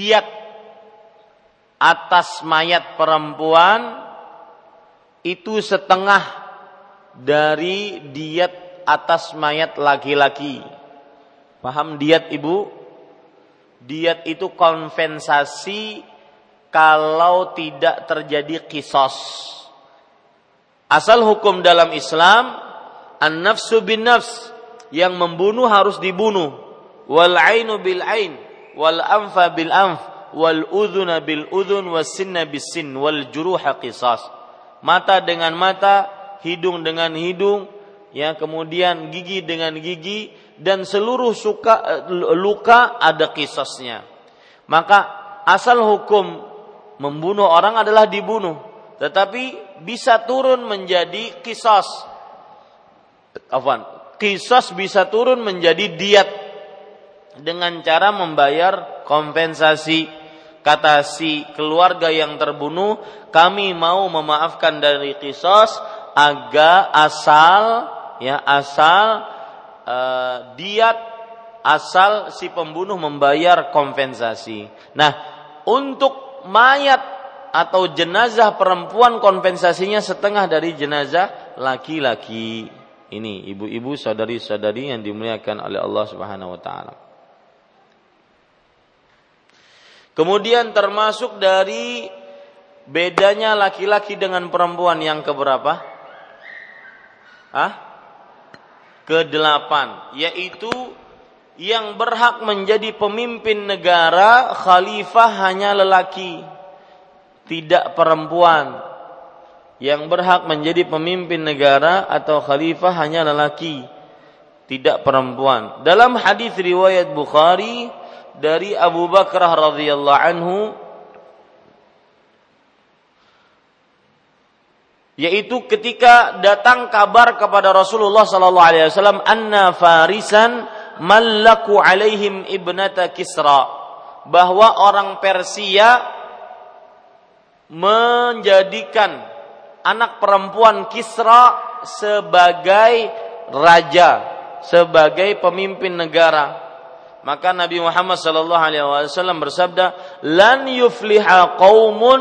diat atas mayat perempuan itu setengah dari diat atas mayat laki-laki. Paham diat Ibu? Diat itu kompensasi kalau tidak terjadi kisos. Asal hukum dalam Islam an-nafsu bin nafs yang membunuh harus dibunuh wal ainu bil ain wal anfa bil anf wal udhuna bil udhun was sinna bis sin wal juruha qisas. Mata dengan mata, hidung dengan hidung, ya kemudian gigi dengan gigi dan seluruh suka luka ada kisosnya. Maka asal hukum membunuh orang adalah dibunuh, tetapi bisa turun menjadi kisos. Afwan, kisos bisa turun menjadi diat dengan cara membayar kompensasi kata si keluarga yang terbunuh kami mau memaafkan dari kisos agar asal ya asal uh, diat asal si pembunuh membayar kompensasi. Nah, untuk mayat atau jenazah perempuan kompensasinya setengah dari jenazah laki-laki. Ini ibu-ibu saudari-saudari yang dimuliakan oleh Allah Subhanahu wa taala. Kemudian termasuk dari bedanya laki-laki dengan perempuan yang keberapa? Ah? Kedelapan, yaitu yang berhak menjadi pemimpin negara khalifah hanya lelaki, tidak perempuan yang berhak menjadi pemimpin negara atau khalifah hanya lelaki, tidak perempuan. Dalam hadis riwayat Bukhari dari Abu Bakar radhiyallahu anhu yaitu ketika datang kabar kepada Rasulullah sallallahu alaihi wasallam anna farisan mallaku alaihim ibnata Kisra bahwa orang Persia menjadikan anak perempuan Kisra sebagai raja, sebagai pemimpin negara. Maka Nabi Muhammad sallallahu alaihi wasallam bersabda, "Lan yufliha qaumun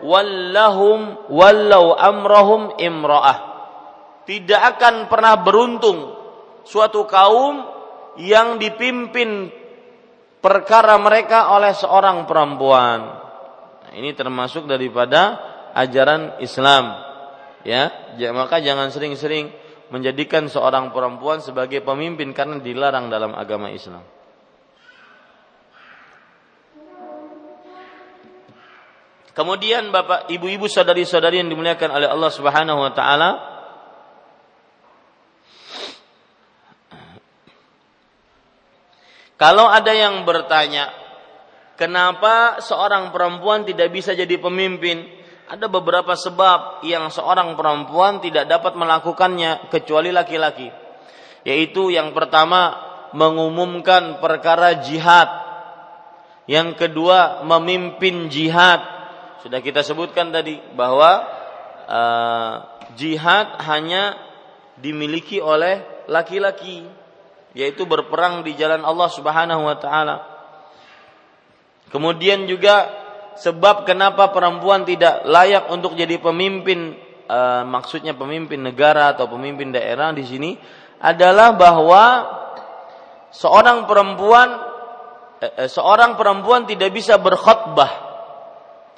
wallahum wallau amrahum imra'ah." Tidak akan pernah beruntung suatu kaum yang dipimpin perkara mereka oleh seorang perempuan. Nah, ini termasuk daripada ajaran Islam. Ya, maka jangan sering-sering menjadikan seorang perempuan sebagai pemimpin karena dilarang dalam agama Islam. Kemudian Bapak, Ibu-ibu, saudari-saudari yang dimuliakan oleh Allah Subhanahu wa taala, Kalau ada yang bertanya, kenapa seorang perempuan tidak bisa jadi pemimpin? ada beberapa sebab yang seorang perempuan tidak dapat melakukannya kecuali laki-laki. Yaitu yang pertama mengumumkan perkara jihad. Yang kedua memimpin jihad. Sudah kita sebutkan tadi bahwa uh, jihad hanya dimiliki oleh laki-laki yaitu berperang di jalan Allah Subhanahu wa taala. Kemudian juga sebab kenapa perempuan tidak layak untuk jadi pemimpin e, maksudnya pemimpin negara atau pemimpin daerah di sini adalah bahwa seorang perempuan e, seorang perempuan tidak bisa berkhutbah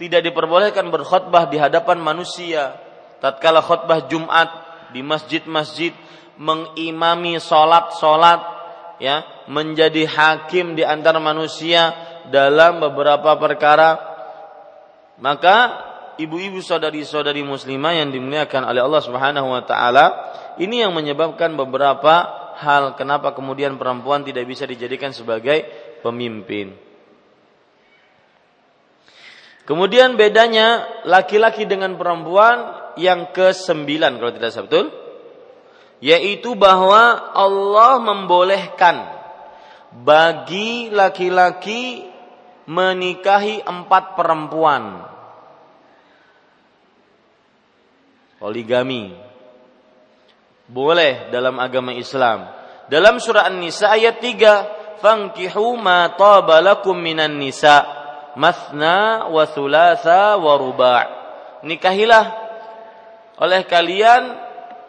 tidak diperbolehkan berkhutbah di hadapan manusia tatkala khutbah Jumat di masjid-masjid mengimami salat-salat ya menjadi hakim di antara manusia dalam beberapa perkara maka ibu-ibu saudari-saudari muslimah yang dimuliakan oleh Allah Subhanahu wa taala, ini yang menyebabkan beberapa hal kenapa kemudian perempuan tidak bisa dijadikan sebagai pemimpin. Kemudian bedanya laki-laki dengan perempuan yang ke sembilan kalau tidak salah betul, yaitu bahwa Allah membolehkan bagi laki-laki menikahi empat perempuan. Poligami. Boleh dalam agama Islam. Dalam surah An-Nisa ayat 3, "Fankihu ma taba lakum minan nisa, mathna wa thulatha wa ruba'." Nikahilah oleh kalian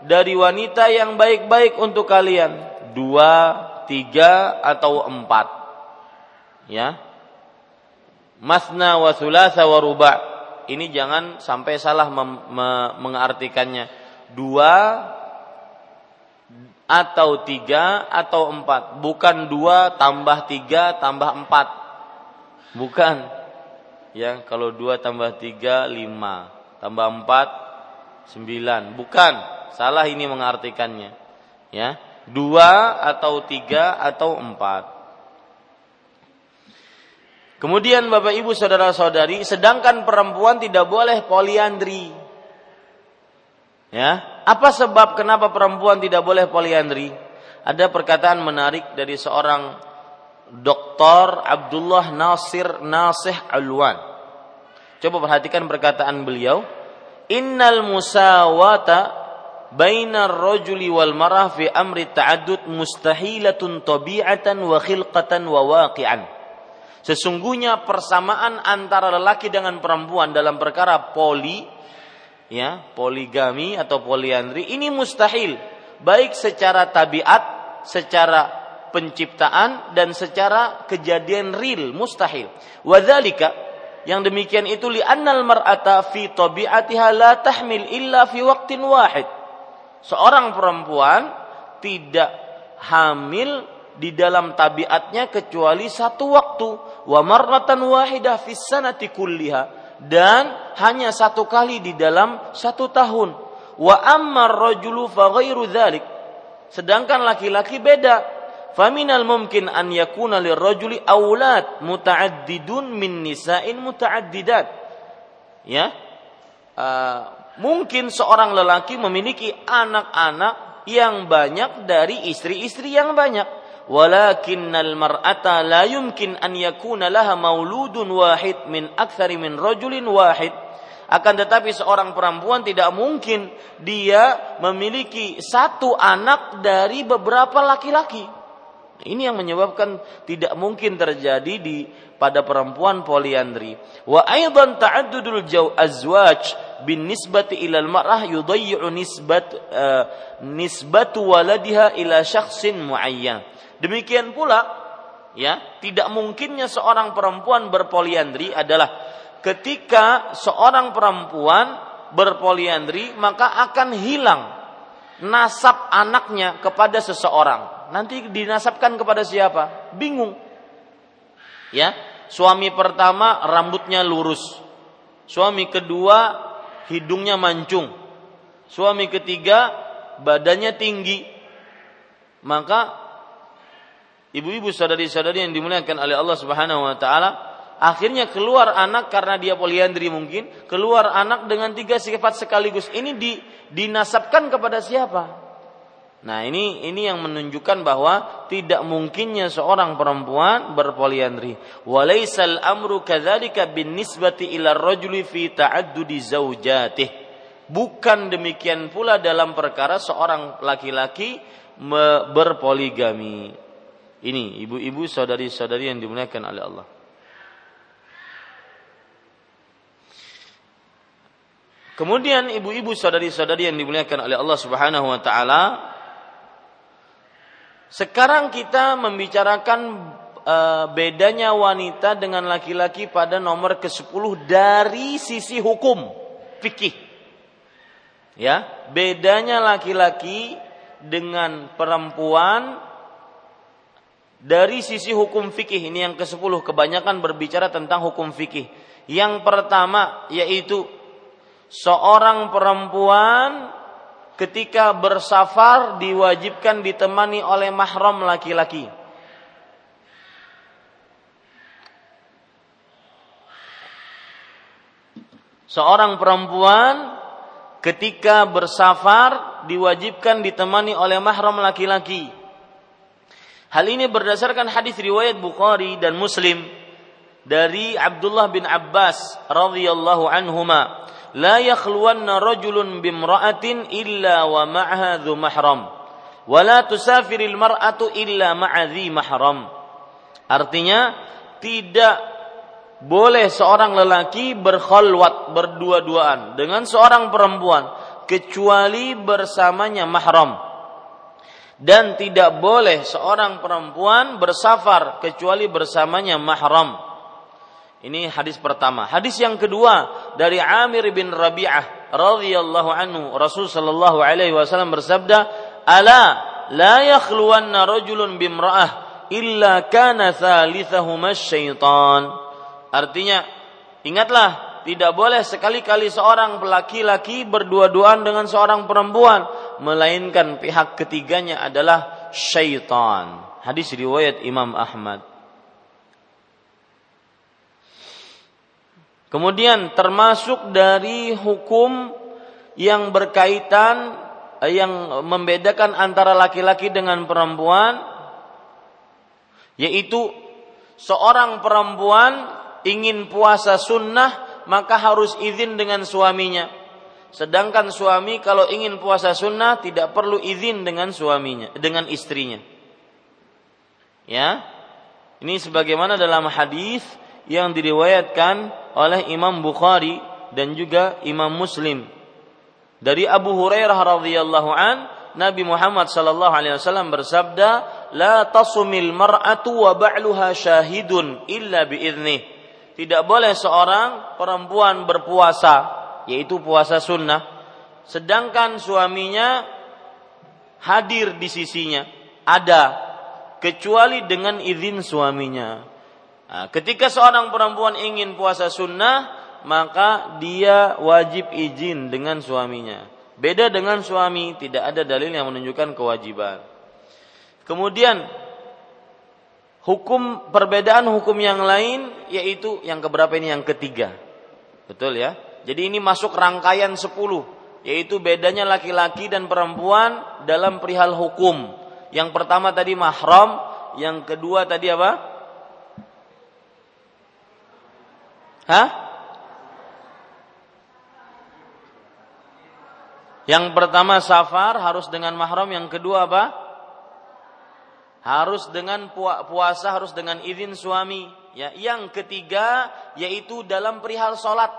dari wanita yang baik-baik untuk kalian, dua, tiga atau empat. Ya, masna wa thulatha wa ruba. Ini jangan sampai salah mengartikannya. Dua atau tiga atau empat. Bukan dua tambah tiga tambah empat. Bukan. Ya, kalau dua tambah tiga lima. Tambah empat sembilan. Bukan. Salah ini mengartikannya. Ya, dua atau tiga atau empat. Kemudian Bapak Ibu saudara-saudari, sedangkan perempuan tidak boleh poliandri. Ya, apa sebab kenapa perempuan tidak boleh poliandri? Ada perkataan menarik dari seorang Dr. Abdullah Nasir Nasih Alwan. Coba perhatikan perkataan beliau. Innal musawata bainar rajuli wal marah fi amri ta'addud mustahilatun tabi'atan wa khilqatan wa waqi'an. Sesungguhnya persamaan antara lelaki dengan perempuan dalam perkara poli ya, poligami atau poliandri ini mustahil baik secara tabiat, secara penciptaan dan secara kejadian real mustahil. Wadzalika yang demikian itu li'annal mar'ata fi tabi'atiha la tahmil illa fi waqtin wahid. Seorang perempuan tidak hamil di dalam tabiatnya kecuali satu waktu. Wa marratan wahidah fis sanati kulliha. Dan hanya satu kali di dalam satu tahun. Wa ammar rajulu fa ghairu dzalik. Sedangkan laki-laki beda faminal mumkin an yakuna lirrajuli aulad muta'addidun min nisa'in muta'addidat ya uh, mungkin seorang lelaki memiliki anak-anak yang banyak dari istri-istri yang banyak. Walakinnal mar'ata la yumkin an yakuna laha mauludun wahid min aktsari min rajulin wahid. Akan tetapi seorang perempuan tidak mungkin dia memiliki satu anak dari beberapa laki-laki. Ini yang menyebabkan tidak mungkin terjadi di pada perempuan poliandri. Wa aidan ta'addudul azwaj bin nisbati ila al-mar'ah yudayyi'u nisbat uh, nisbatu waladiha ila syakhsin muayyan. Demikian pula ya, tidak mungkinnya seorang perempuan berpoliandri adalah ketika seorang perempuan berpoliandri maka akan hilang nasab anaknya kepada seseorang. Nanti dinasabkan kepada siapa? Bingung. Ya, Suami pertama rambutnya lurus. Suami kedua hidungnya mancung. Suami ketiga badannya tinggi. Maka ibu-ibu saudari-saudari yang dimuliakan oleh Allah Subhanahu wa taala, akhirnya keluar anak karena dia poliandri mungkin, keluar anak dengan tiga sifat sekaligus. Ini di, dinasabkan kepada siapa? Nah ini ini yang menunjukkan bahwa tidak mungkinnya seorang perempuan berpoliandri. Walaisal amru kadzalika bin nisbati ila rajuli fi ta'addudi zaujatih. Bukan demikian pula dalam perkara seorang laki-laki berpoligami. Ini ibu-ibu saudari-saudari yang dimuliakan oleh Allah. Kemudian ibu-ibu saudari-saudari yang dimuliakan oleh Allah Subhanahu wa taala, sekarang kita membicarakan e, bedanya wanita dengan laki-laki pada nomor ke-10 dari sisi hukum fikih. Ya, bedanya laki-laki dengan perempuan dari sisi hukum fikih ini yang ke-10 kebanyakan berbicara tentang hukum fikih. Yang pertama yaitu seorang perempuan ketika bersafar diwajibkan ditemani oleh mahram laki-laki. Seorang perempuan ketika bersafar diwajibkan ditemani oleh mahram laki-laki. Hal ini berdasarkan hadis riwayat Bukhari dan Muslim dari Abdullah bin Abbas radhiyallahu anhuma la yakhluwanna rajulun bimra'atin ma'ha dhu mahram. Wa la tusafiril mar'atu illa ma'a dhi mahram. Artinya tidak boleh seorang lelaki berkhalwat berdua-duaan dengan seorang perempuan kecuali bersamanya mahram. Dan tidak boleh seorang perempuan bersafar kecuali bersamanya mahram ini hadis pertama. Hadis yang kedua dari Amir bin Rabi'ah radhiyallahu anhu Rasul sallallahu alaihi wasallam bersabda, "Ala la yakhluwanna rajulun bimra'ah illa kana thalithahuma syaitan." Artinya, ingatlah tidak boleh sekali-kali seorang laki-laki berdua-duaan dengan seorang perempuan melainkan pihak ketiganya adalah syaitan. Hadis riwayat Imam Ahmad. Kemudian termasuk dari hukum yang berkaitan eh, yang membedakan antara laki-laki dengan perempuan yaitu seorang perempuan ingin puasa sunnah maka harus izin dengan suaminya. Sedangkan suami kalau ingin puasa sunnah tidak perlu izin dengan suaminya, dengan istrinya. Ya. Ini sebagaimana dalam hadis yang diriwayatkan oleh Imam Bukhari dan juga Imam Muslim. Dari Abu Hurairah radhiyallahu an, Nabi Muhammad sallallahu alaihi wasallam bersabda, "La tasumil mar'atu wa ba'luha syahidun illa biidznih." Tidak boleh seorang perempuan berpuasa yaitu puasa sunnah, sedangkan suaminya hadir di sisinya, ada kecuali dengan izin suaminya. Nah, ketika seorang perempuan ingin puasa sunnah, maka dia wajib izin dengan suaminya. Beda dengan suami, tidak ada dalil yang menunjukkan kewajiban. Kemudian hukum perbedaan hukum yang lain yaitu yang keberapa ini yang ketiga. Betul ya? Jadi ini masuk rangkaian sepuluh, yaitu bedanya laki-laki dan perempuan dalam perihal hukum. Yang pertama tadi mahram, yang kedua tadi apa? Hah? Yang pertama safar harus dengan mahram, yang kedua apa? Harus dengan puasa, harus dengan izin suami. Ya, yang ketiga yaitu dalam perihal solat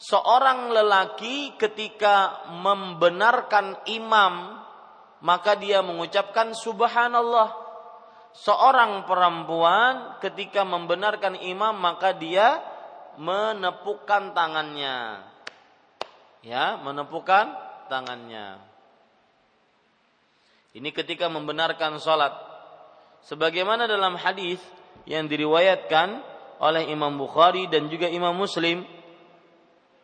seorang lelaki ketika membenarkan imam maka dia mengucapkan subhanallah seorang perempuan ketika membenarkan imam maka dia menepukkan tangannya. Ya menepukkan tangannya. Ini ketika membenarkan salat. Sebagaimana dalam hadis yang diriwayatkan oleh Imam Bukhari dan juga Imam Muslim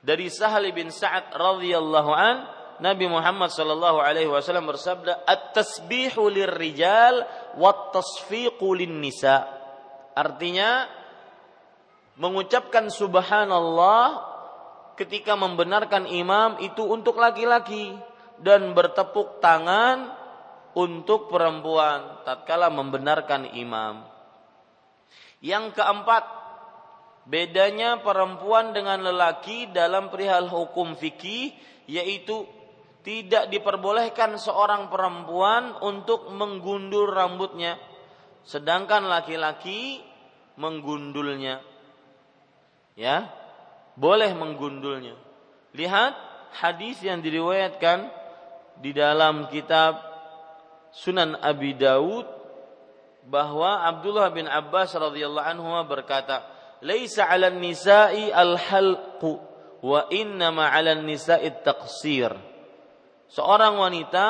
dari Sahal bin Sa'ad radhiyallahu an Nabi Muhammad sallallahu alaihi wasallam bersabda at-tasbihu lirrijal wat tasfiqu nisa artinya mengucapkan subhanallah ketika membenarkan imam itu untuk laki-laki dan bertepuk tangan untuk perempuan tatkala membenarkan imam. Yang keempat bedanya perempuan dengan lelaki dalam perihal hukum fikih yaitu tidak diperbolehkan seorang perempuan untuk menggundul rambutnya sedangkan laki-laki menggundulnya ya boleh menggundulnya lihat hadis yang diriwayatkan di dalam kitab Sunan Abi Daud bahwa Abdullah bin Abbas radhiyallahu anhu berkata laisa 'alan nisa'i al-halqu wa innama 'alan nisa'i taqsir. Seorang wanita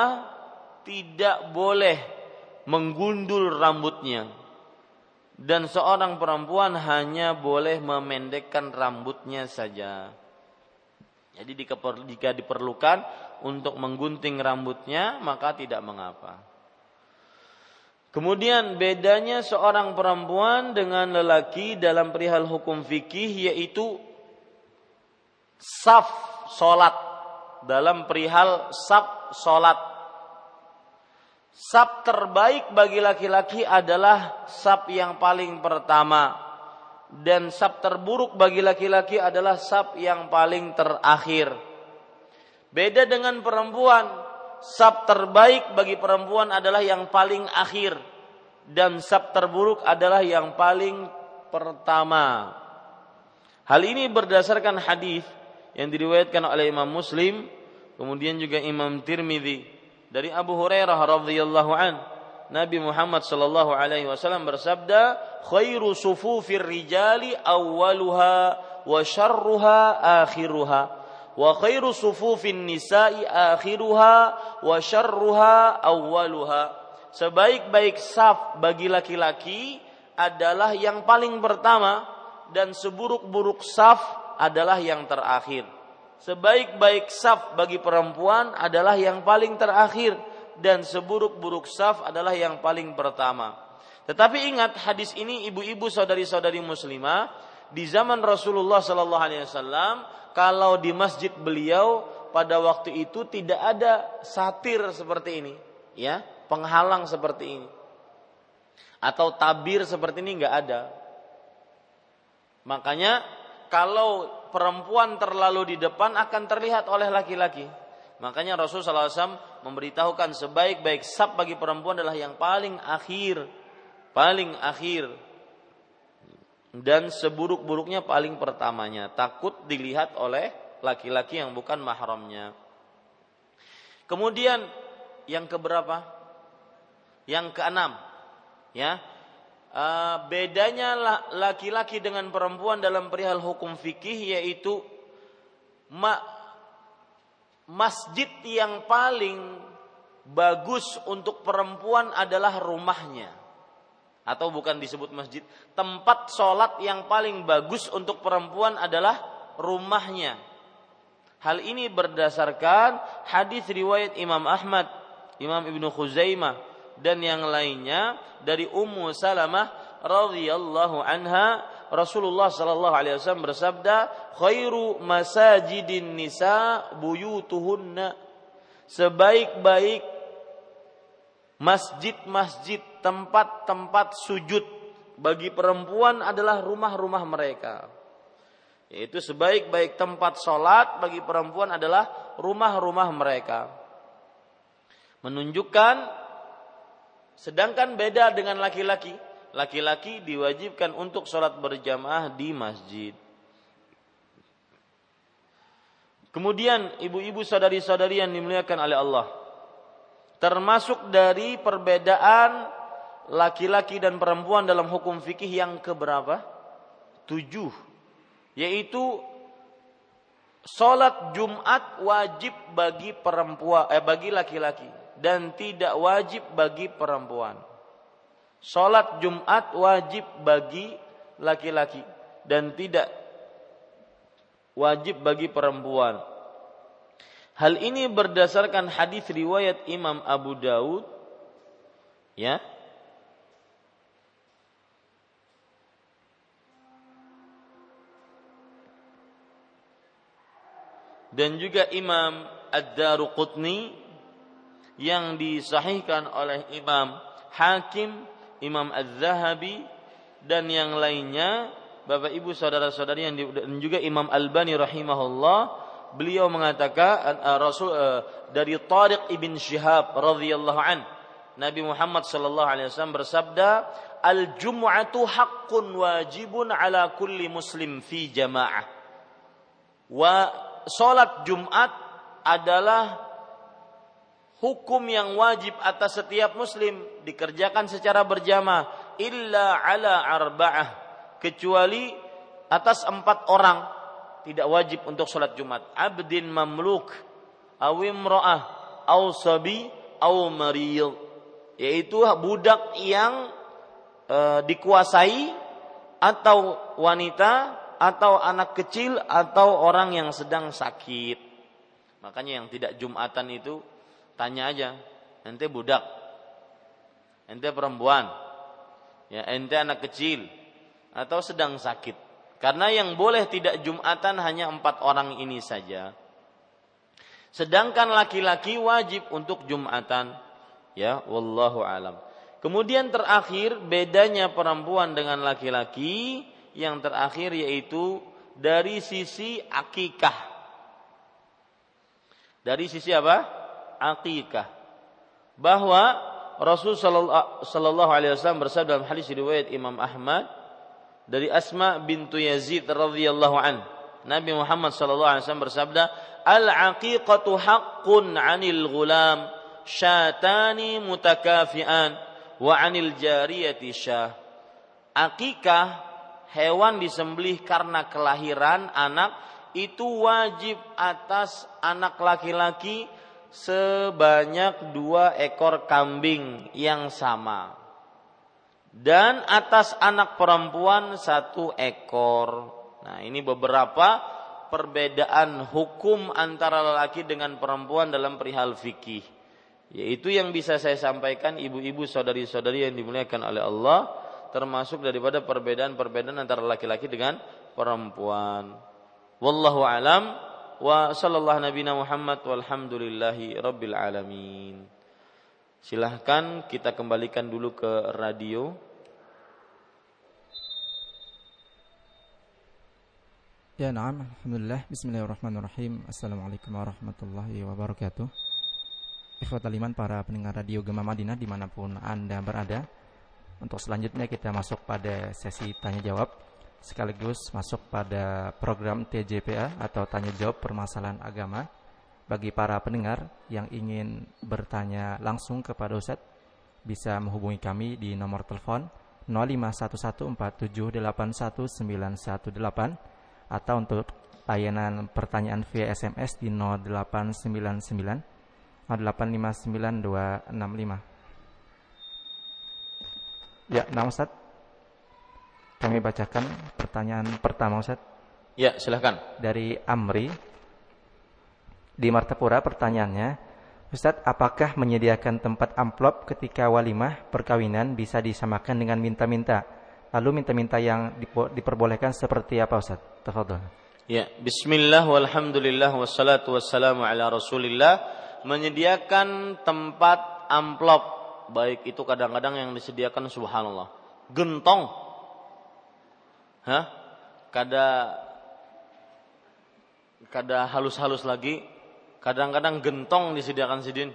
tidak boleh menggundul rambutnya dan seorang perempuan hanya boleh memendekkan rambutnya saja. Jadi jika diperlukan untuk menggunting rambutnya maka tidak mengapa. Kemudian bedanya seorang perempuan dengan lelaki dalam perihal hukum fikih yaitu saf solat dalam perihal saf solat. Saf terbaik bagi laki-laki adalah saf yang paling pertama dan saf terburuk bagi laki-laki adalah saf yang paling terakhir. Beda dengan perempuan, sab terbaik bagi perempuan adalah yang paling akhir dan sab terburuk adalah yang paling pertama. Hal ini berdasarkan hadis yang diriwayatkan oleh Imam Muslim, kemudian juga Imam Tirmidzi dari Abu Hurairah radhiyallahu an. Nabi Muhammad sallallahu alaihi wasallam bersabda, "Khairu sufufir rijali awwaluha wa syarruha akhiruha." wa khairu sufufin nisa'i akhiruha wa syarruha awwaluha sebaik-baik saf bagi laki-laki adalah yang paling pertama dan seburuk-buruk saf adalah yang terakhir sebaik-baik saf bagi perempuan adalah yang paling terakhir dan seburuk-buruk saf adalah yang paling pertama tetapi ingat hadis ini ibu-ibu saudari-saudari muslimah di zaman Rasulullah sallallahu alaihi wasallam kalau di masjid beliau pada waktu itu tidak ada satir seperti ini, ya, penghalang seperti ini. Atau tabir seperti ini nggak ada. Makanya kalau perempuan terlalu di depan akan terlihat oleh laki-laki. Makanya Rasulullah SAW memberitahukan sebaik-baik sab bagi perempuan adalah yang paling akhir, paling akhir, dan seburuk-buruknya paling pertamanya. Takut dilihat oleh laki-laki yang bukan mahramnya. Kemudian yang keberapa? Yang keenam, ya uh, bedanya laki-laki dengan perempuan dalam perihal hukum fikih yaitu ma masjid yang paling bagus untuk perempuan adalah rumahnya. Atau bukan disebut masjid. Tempat sholat yang paling bagus untuk perempuan adalah rumahnya. Hal ini berdasarkan hadis riwayat Imam Ahmad Imam Ibnu Khuzaimah dan yang lainnya dari Ummu Salamah radhiyallahu anha Rasulullah sallallahu alaihi wasallam bersabda khairu masajidin nisa buyutuhunna. Sebaik-baik masjid-masjid tempat-tempat sujud bagi perempuan adalah rumah-rumah mereka. Yaitu sebaik-baik tempat sholat bagi perempuan adalah rumah-rumah mereka. Menunjukkan Sedangkan beda dengan laki-laki. Laki-laki diwajibkan untuk sholat berjamaah di masjid. Kemudian ibu-ibu sadari-sadari yang dimuliakan oleh Allah. Termasuk dari perbedaan laki-laki dan perempuan dalam hukum fikih yang keberapa? Tujuh. Yaitu sholat Jumat wajib bagi perempuan eh bagi laki-laki dan tidak wajib bagi perempuan. Salat Jumat wajib bagi laki-laki dan tidak wajib bagi perempuan. Hal ini berdasarkan hadis riwayat Imam Abu Daud ya. Dan juga Imam Ad-Daruqutni yang disahihkan oleh Imam Hakim, Imam Az-Zahabi dan yang lainnya Bapak Ibu saudara-saudari yang dan juga Imam Albani rahimahullah beliau mengatakan uh, Rasul uh, dari Tariq ibn Shihab radhiyallahu an Nabi Muhammad sallallahu alaihi wasallam bersabda al jum'atu haqqun wajibun ala kulli muslim fi jamaah. Wa salat Jumat adalah hukum yang wajib atas setiap muslim dikerjakan secara berjamaah illa ala arba'ah kecuali atas empat orang tidak wajib untuk sholat Jumat. Abdin mamluk awim ro'ah aw sabi aw maril yaitu budak yang e, dikuasai atau wanita atau anak kecil atau orang yang sedang sakit. Makanya yang tidak Jumatan itu Tanya aja, ente budak, ente perempuan, ya ente anak kecil, atau sedang sakit. Karena yang boleh tidak jumatan hanya empat orang ini saja. Sedangkan laki-laki wajib untuk jumatan. Ya, wallahu alam. Kemudian terakhir bedanya perempuan dengan laki-laki yang terakhir yaitu dari sisi akikah. Dari sisi apa? Akikah bahwa Rasul sallallahu alaihi wasallam bersabda dalam hadis riwayat Imam Ahmad dari Asma bintu Yazid radhiyallahu an. Nabi Muhammad sallallahu alaihi wasallam bersabda al aqiqatu haqqun 'anil ghulam syatani mutakafian wa 'anil jariyati syah. Akikah hewan disembelih karena kelahiran anak itu wajib atas anak laki-laki sebanyak dua ekor kambing yang sama dan atas anak perempuan satu ekor. Nah, ini beberapa perbedaan hukum antara lelaki dengan perempuan dalam perihal fikih. Yaitu yang bisa saya sampaikan ibu-ibu saudari-saudari yang dimuliakan oleh Allah termasuk daripada perbedaan-perbedaan antara laki-laki dengan perempuan. Wallahu alam wa sallallahu nabiyana Muhammad walhamdulillahi rabbil alamin. Silahkan kita kembalikan dulu ke radio. Ya, na'am. Alhamdulillah. Bismillahirrahmanirrahim. Assalamualaikum warahmatullahi wabarakatuh. Ikhwatal iman para pendengar radio Gema Madinah di mana pun Anda berada. Untuk selanjutnya kita masuk pada sesi tanya jawab sekaligus masuk pada program TJPA atau tanya jawab permasalahan agama bagi para pendengar yang ingin bertanya langsung kepada Ustadz bisa menghubungi kami di nomor telepon 051147819118 atau untuk layanan pertanyaan via SMS di 0899 0859 Ya, nah Ustaz. Kami bacakan pertanyaan pertama Ustaz. Ya, silahkan. Dari Amri di Martapura pertanyaannya, Ustaz, apakah menyediakan tempat amplop ketika walimah perkawinan bisa disamakan dengan minta-minta? Lalu minta-minta yang diperbolehkan seperti apa Ustaz? Tafadhol. Ya, bismillah walhamdulillah wassalatu wassalamu ala Rasulillah menyediakan tempat amplop baik itu kadang-kadang yang disediakan subhanallah gentong Hah? Kada kada halus-halus lagi kadang-kadang gentong disediakan sidin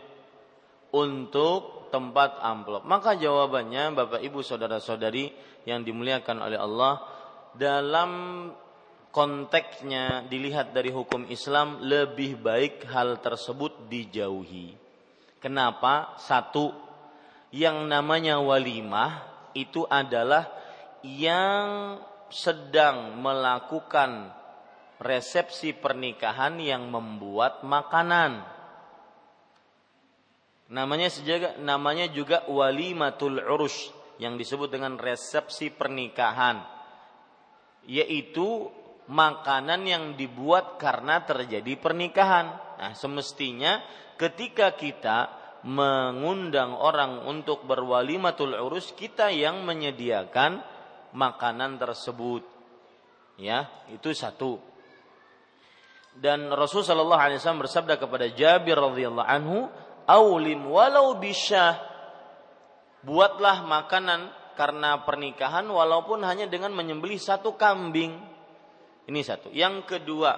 untuk tempat amplop. Maka jawabannya Bapak Ibu saudara-saudari yang dimuliakan oleh Allah dalam konteksnya dilihat dari hukum Islam lebih baik hal tersebut dijauhi. Kenapa? Satu, yang namanya walimah itu adalah yang sedang melakukan resepsi pernikahan yang membuat makanan. Namanya juga namanya juga walimatul urus yang disebut dengan resepsi pernikahan yaitu makanan yang dibuat karena terjadi pernikahan. Nah, semestinya ketika kita mengundang orang untuk berwalimatul urus, kita yang menyediakan makanan tersebut. Ya, itu satu. Dan Rasul sallallahu alaihi wasallam bersabda kepada Jabir radhiyallahu anhu, "Aulim walau bisyah." Buatlah makanan karena pernikahan walaupun hanya dengan menyembelih satu kambing. Ini satu. Yang kedua,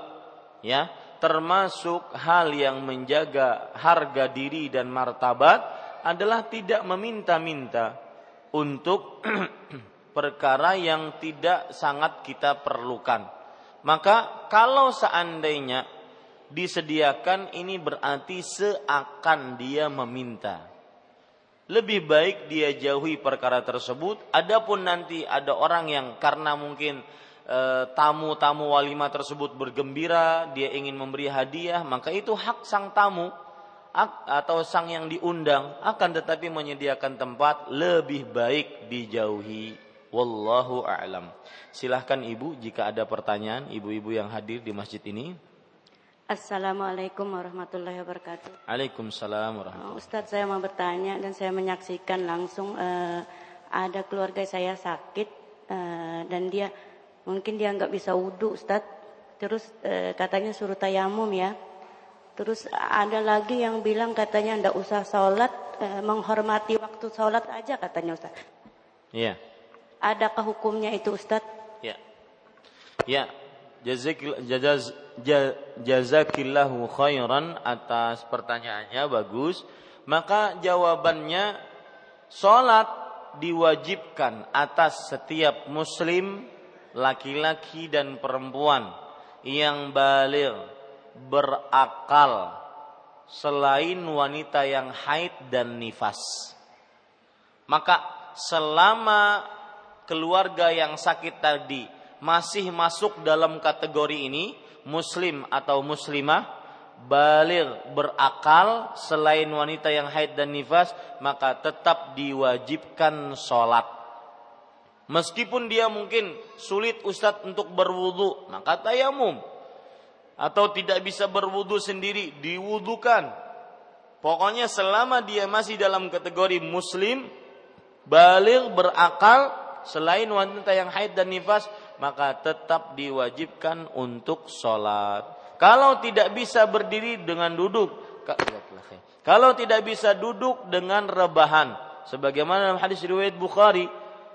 ya, termasuk hal yang menjaga harga diri dan martabat adalah tidak meminta-minta untuk perkara yang tidak sangat kita perlukan. Maka kalau seandainya disediakan ini berarti seakan dia meminta. Lebih baik dia jauhi perkara tersebut. Adapun nanti ada orang yang karena mungkin Eh, tamu-tamu walimah tersebut bergembira, dia ingin memberi hadiah, maka itu hak sang tamu atau sang yang diundang akan tetapi menyediakan tempat lebih baik dijauhi. Wallahu a'lam. Silahkan ibu jika ada pertanyaan ibu-ibu yang hadir di masjid ini. Assalamualaikum warahmatullahi wabarakatuh. Waalaikumsalam warahmatullahi wabarakatuh. Ustadz saya mau bertanya dan saya menyaksikan langsung uh, ada keluarga saya sakit uh, dan dia Mungkin dia nggak bisa wudhu Ustaz. Terus e, katanya suruh tayamum ya. Terus ada lagi yang bilang katanya ndak usah sholat, e, menghormati waktu sholat aja katanya Ustaz. Iya. Adakah hukumnya itu Ustaz? Ya. Ya. Jazakillahu khairan atas pertanyaannya bagus. Maka jawabannya sholat diwajibkan atas setiap muslim laki-laki dan perempuan yang balik berakal selain wanita yang haid dan nifas. Maka selama keluarga yang sakit tadi masih masuk dalam kategori ini, muslim atau muslimah, balik berakal selain wanita yang haid dan nifas, maka tetap diwajibkan sholat. Meskipun dia mungkin sulit Ustadz untuk berwudu, maka tayamum. Atau tidak bisa berwudu sendiri, diwudukan. Pokoknya selama dia masih dalam kategori muslim, balik berakal, selain wanita yang haid dan nifas, maka tetap diwajibkan untuk sholat. Kalau tidak bisa berdiri dengan duduk, kalau tidak bisa duduk dengan rebahan, sebagaimana dalam hadis riwayat Bukhari,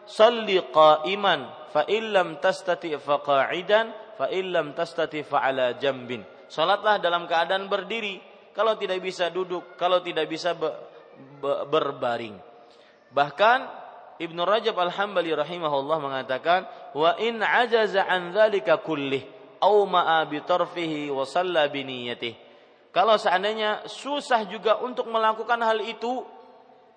salli qa'iman fa illam tastati fa qa'idan fa illam tastati fa ala jambin. Salatlah dalam keadaan berdiri. Kalau tidak bisa duduk, kalau tidak bisa be, be, berbaring. Bahkan Ibnu Rajab Al-Hambali rahimahullah mengatakan wa in ajaza an dzalika kullih au ma'a bi tarfihi wa salla bi Kalau seandainya susah juga untuk melakukan hal itu,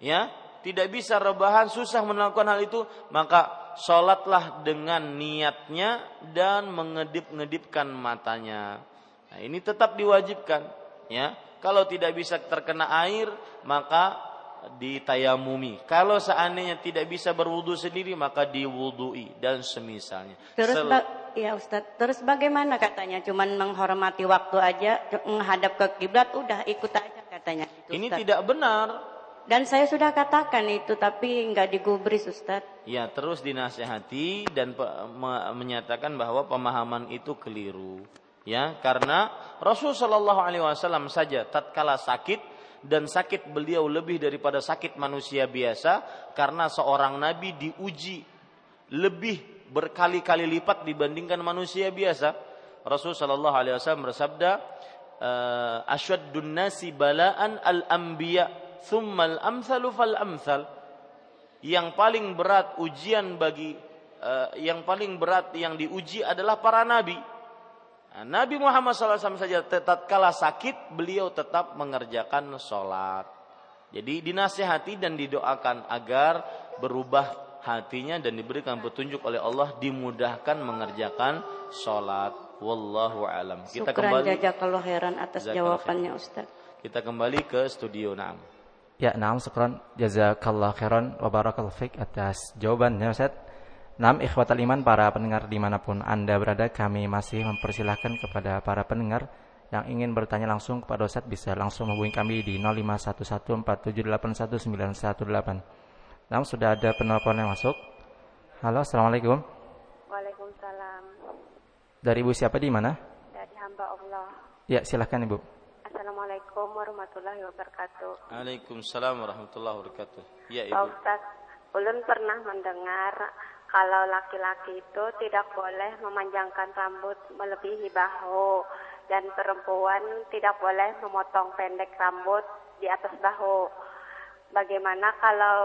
ya, tidak bisa rebahan, susah melakukan hal itu, maka sholatlah dengan niatnya dan mengedip-ngedipkan matanya. Nah, ini tetap diwajibkan, ya. Kalau tidak bisa terkena air, maka ditayamumi. Kalau seandainya tidak bisa berwudu sendiri, maka diwudui dan semisalnya. Terus Sel ya Ustaz, terus bagaimana katanya? Cuman menghormati waktu aja, menghadap ke kiblat, udah ikut aja katanya. Itu, Ini tidak benar dan saya sudah katakan itu tapi nggak digubris Ustaz. Ya terus dinasehati dan menyatakan bahwa pemahaman itu keliru. Ya karena Rasul Shallallahu Alaihi Wasallam saja tatkala sakit dan sakit beliau lebih daripada sakit manusia biasa karena seorang nabi diuji lebih berkali-kali lipat dibandingkan manusia biasa. Rasul Shallallahu Alaihi Wasallam bersabda, eh, "Asyaddun nasi balaan al anbiya thummal amsalu fal amsal yang paling berat ujian bagi uh, yang paling berat yang diuji adalah para nabi. Nah, nabi Muhammad SAW saja tetap kala sakit beliau tetap mengerjakan sholat. Jadi dinasehati dan didoakan agar berubah hatinya dan diberikan petunjuk oleh Allah dimudahkan mengerjakan sholat. Wallahu alam. Kita Syukran kembali. jazakallah heran atas jawabannya Ustaz. Kita kembali ke studio Naam. Ya, naam syukran jazakallah khairan wa barakallahu fik atas jawabannya Ustaz. Naam ikhwatal iman para pendengar di mana pun Anda berada kami masih mempersilahkan kepada para pendengar yang ingin bertanya langsung kepada Ustaz bisa langsung menghubungi kami di 051147819118. Naam sudah ada penelpon yang masuk. Halo, Assalamualaikum. Waalaikumsalam. Dari Ibu siapa di mana? Dari hamba Allah. Ya, silahkan Ibu. Assalamualaikum warahmatullahi wabarakatuh. Waalaikumsalam warahmatullahi wabarakatuh. Ya, Ibu. Pak Ustaz, ulun pernah mendengar kalau laki-laki itu tidak boleh memanjangkan rambut melebihi bahu dan perempuan tidak boleh memotong pendek rambut di atas bahu. Bagaimana kalau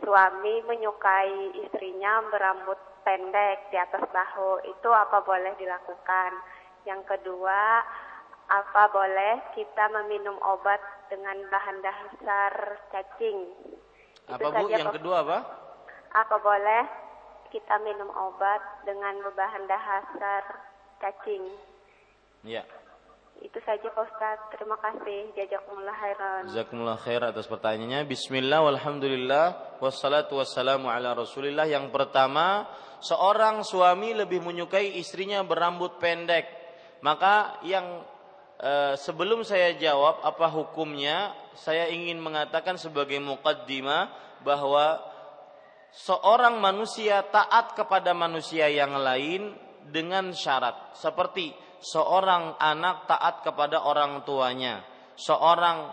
suami menyukai istrinya berambut pendek di atas bahu? Itu apa boleh dilakukan? Yang kedua, apa boleh kita meminum obat dengan bahan dasar cacing? Apa Itu Bu? Yang kedua apa? Apa boleh kita minum obat dengan bahan dasar cacing? Ya. Itu saja Pak Ustaz. Terima kasih. Jazakumullah khairan. Jazakumullah khair atas pertanyaannya. Bismillah walhamdulillah wassalatu wassalamu ala Rasulillah. Yang pertama, seorang suami lebih menyukai istrinya berambut pendek. Maka yang Eh, sebelum saya jawab apa hukumnya, saya ingin mengatakan sebagai mukaddimah bahwa seorang manusia taat kepada manusia yang lain dengan syarat seperti seorang anak taat kepada orang tuanya, seorang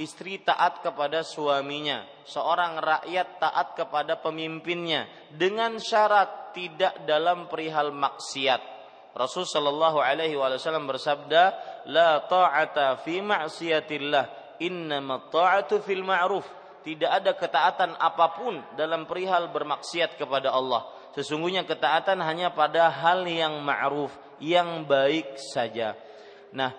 istri taat kepada suaminya, seorang rakyat taat kepada pemimpinnya dengan syarat tidak dalam perihal maksiat Rasul Shallallahu Alaihi Wasallam bersabda, la ta'ata fi ma'siyatillah, innama ta'atu fil ma'ruf. Tidak ada ketaatan apa pun dalam perihal bermaksiat kepada Allah. Sesungguhnya ketaatan hanya pada hal yang ma'ruf, yang baik saja. Nah,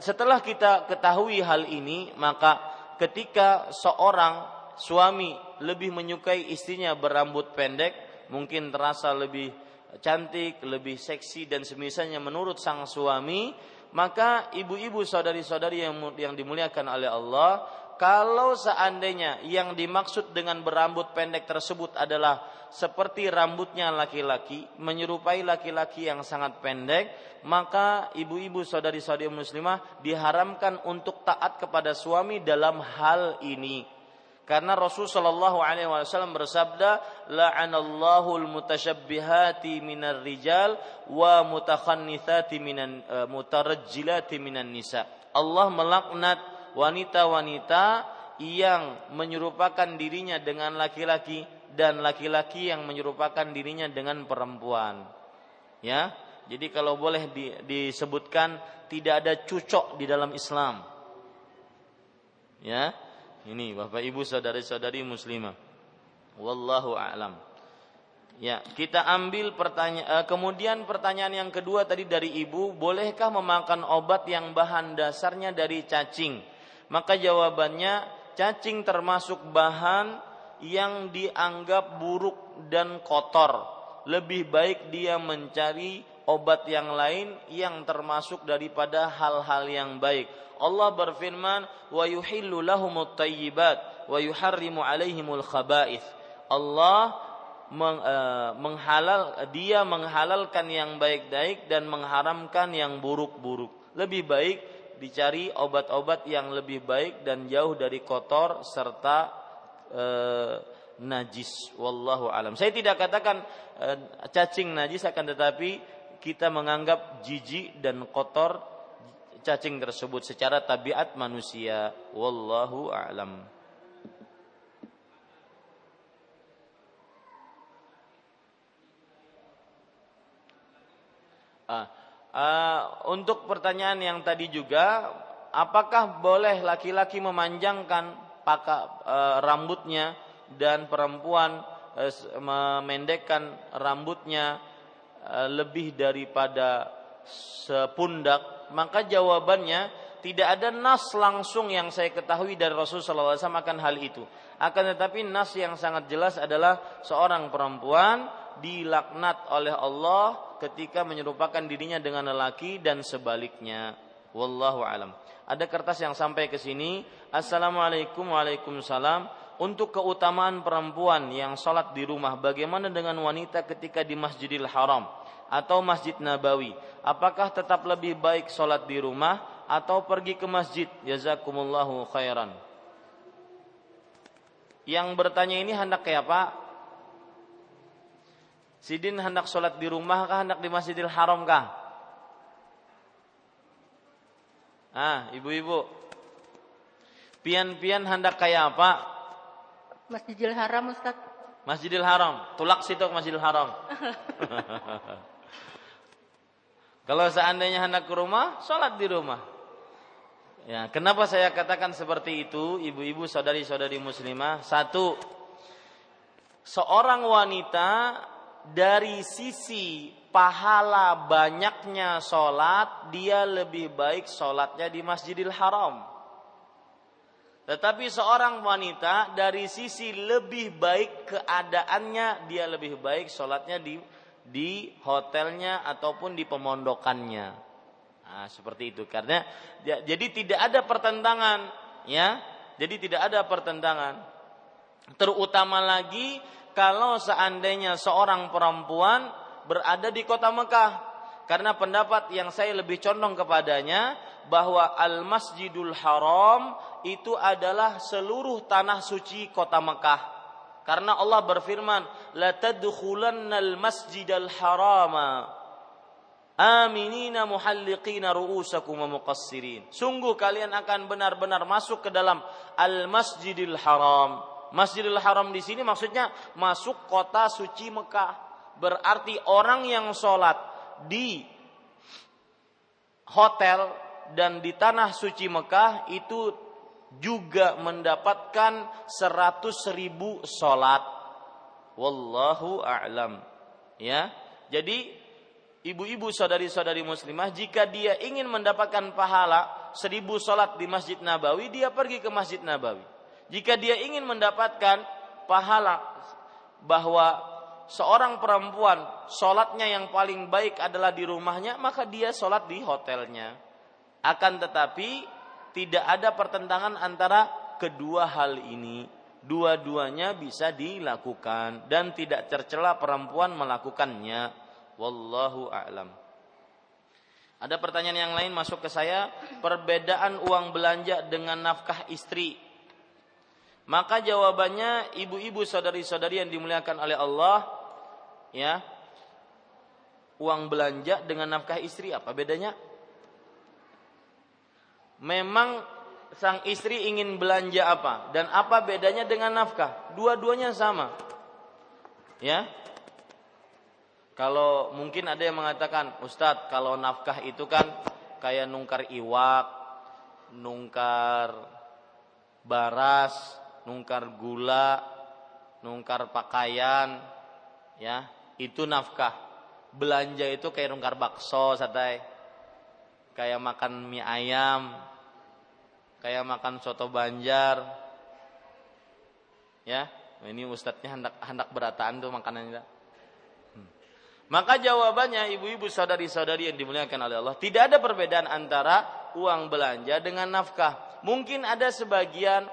setelah kita ketahui hal ini, maka ketika seorang suami lebih menyukai istrinya berambut pendek, mungkin terasa lebih cantik, lebih seksi dan semisalnya menurut sang suami, maka ibu-ibu saudari-saudari yang dimuliakan oleh Allah, kalau seandainya yang dimaksud dengan berambut pendek tersebut adalah seperti rambutnya laki-laki, menyerupai laki-laki yang sangat pendek, maka ibu-ibu saudari-saudari muslimah diharamkan untuk taat kepada suami dalam hal ini karena Rasul Shallallahu Alaihi Wasallam bersabda, "La'anallahu al-mutasyabbihati minar rijal wa mutakhannithati minan uh, mutarajjilati minan nisa." Allah melaknat wanita-wanita yang menyerupakan dirinya dengan laki-laki dan laki-laki yang menyerupakan dirinya dengan perempuan. Ya. Jadi kalau boleh di, disebutkan tidak ada cucok di dalam Islam. Ya. Ini Bapak Ibu saudari-saudari muslimah. Wallahu a'lam. Ya, kita ambil pertanyaan. Eh, kemudian pertanyaan yang kedua tadi dari ibu, bolehkah memakan obat yang bahan dasarnya dari cacing? Maka jawabannya, cacing termasuk bahan yang dianggap buruk dan kotor. Lebih baik dia mencari obat yang lain yang termasuk daripada hal-hal yang baik. Allah berfirman, "Wa yuhillu lahumut wa yuharrimu alaihimul khaba'ith." Allah uh, menghalal dia menghalalkan yang baik-baik dan mengharamkan yang buruk-buruk. Lebih baik dicari obat-obat yang lebih baik dan jauh dari kotor serta uh, najis. Wallahu alam. Saya tidak katakan uh, cacing najis akan tetapi kita menganggap jijik dan kotor cacing tersebut secara tabiat manusia. Wallahu a'lam. Uh, uh, untuk pertanyaan yang tadi juga, apakah boleh laki-laki memanjangkan paka, uh, rambutnya dan perempuan uh, memendekkan rambutnya uh, lebih daripada sepundak? Maka jawabannya tidak ada nas langsung yang saya ketahui dari Rasulullah SAW akan hal itu. Akan tetapi nas yang sangat jelas adalah seorang perempuan dilaknat oleh Allah ketika menyerupakan dirinya dengan lelaki dan sebaliknya. Wallahu alam. Ada kertas yang sampai ke sini. Assalamualaikum Waalaikumsalam. Untuk keutamaan perempuan yang sholat di rumah, bagaimana dengan wanita ketika di Masjidil Haram atau Masjid Nabawi? Apakah tetap lebih baik sholat di rumah atau pergi ke masjid? Jazakumullahu khairan. Yang bertanya ini hendak kayak apa? Sidin hendak sholat di rumah kah hendak di Masjidil Haram kah? Ah, ibu-ibu. Pian-pian hendak kayak apa? Masjidil Haram, Ustaz. Masjidil Haram. Tulak situ ke Masjidil Haram. Kalau seandainya hendak ke rumah, sholat di rumah. Ya, kenapa saya katakan seperti itu, ibu-ibu, saudari-saudari muslimah? Satu, seorang wanita dari sisi pahala banyaknya sholat, dia lebih baik sholatnya di Masjidil Haram. Tetapi seorang wanita dari sisi lebih baik keadaannya, dia lebih baik sholatnya di di hotelnya ataupun di pemondokannya. Nah, seperti itu. Karena ya, jadi tidak ada pertentangan, ya. Jadi tidak ada pertentangan. Terutama lagi kalau seandainya seorang perempuan berada di kota Mekah. Karena pendapat yang saya lebih condong kepadanya bahwa Al-Masjidul Haram itu adalah seluruh tanah suci kota Mekah. Karena Allah berfirman, "La tadkhulannal masjidal harama aminina muhalliqina ru'usakum wa muqassirin." Sungguh kalian akan benar-benar masuk ke dalam Al-Masjidil Haram Masjidil Haram di sini maksudnya masuk kota suci Mekah. Berarti orang yang sholat di hotel dan di tanah suci Mekah itu juga mendapatkan seratus ribu sholat. Wallahu a'lam. Ya, jadi ibu-ibu saudari-saudari muslimah jika dia ingin mendapatkan pahala seribu sholat di Masjid Nabawi dia pergi ke Masjid Nabawi jika dia ingin mendapatkan pahala bahwa seorang perempuan sholatnya yang paling baik adalah di rumahnya, maka dia sholat di hotelnya. Akan tetapi tidak ada pertentangan antara kedua hal ini. Dua-duanya bisa dilakukan dan tidak tercela perempuan melakukannya. Wallahu a'lam. Ada pertanyaan yang lain masuk ke saya, perbedaan uang belanja dengan nafkah istri maka jawabannya ibu-ibu saudari-saudari yang dimuliakan oleh Allah ya. Uang belanja dengan nafkah istri apa bedanya? Memang sang istri ingin belanja apa dan apa bedanya dengan nafkah? Dua-duanya sama. Ya. Kalau mungkin ada yang mengatakan, Ustadz, kalau nafkah itu kan kayak nungkar iwak, nungkar baras, nungkar gula, nungkar pakaian, ya, itu nafkah. Belanja itu kayak nungkar bakso, satai. Kayak makan mie ayam, kayak makan soto banjar. Ya, ini ustadznya hendak hendak berataan tuh makanannya. Maka jawabannya ibu-ibu saudari-saudari yang dimuliakan oleh Allah, tidak ada perbedaan antara uang belanja dengan nafkah. Mungkin ada sebagian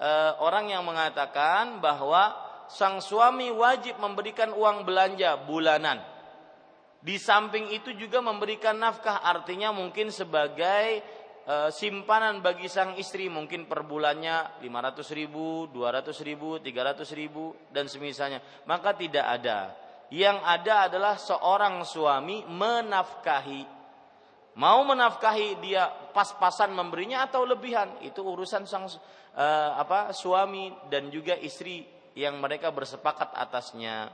e, orang yang mengatakan bahwa sang suami wajib memberikan uang belanja bulanan. Di samping itu juga memberikan nafkah, artinya mungkin sebagai e, simpanan bagi sang istri mungkin per bulannya 500 ribu, 200 ribu, 300 ribu dan semisalnya. Maka tidak ada yang ada adalah seorang suami menafkahi. Mau menafkahi dia pas-pasan memberinya atau lebihan, itu urusan sang uh, apa suami dan juga istri yang mereka bersepakat atasnya.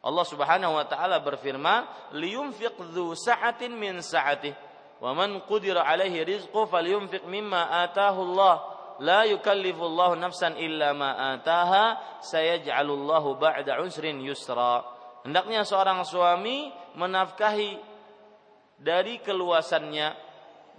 Allah Subhanahu wa taala berfirman, "Liyunfiq dzu sa'atin min sa'atih, wa man qudira 'alaihi rizqu falyunfiq mimma ataahu Allah." La yukallifu Allah nafsan illa ma ataha, sayaj'alullahu ba'da usrin yusra. Hendaknya seorang suami menafkahi dari keluasannya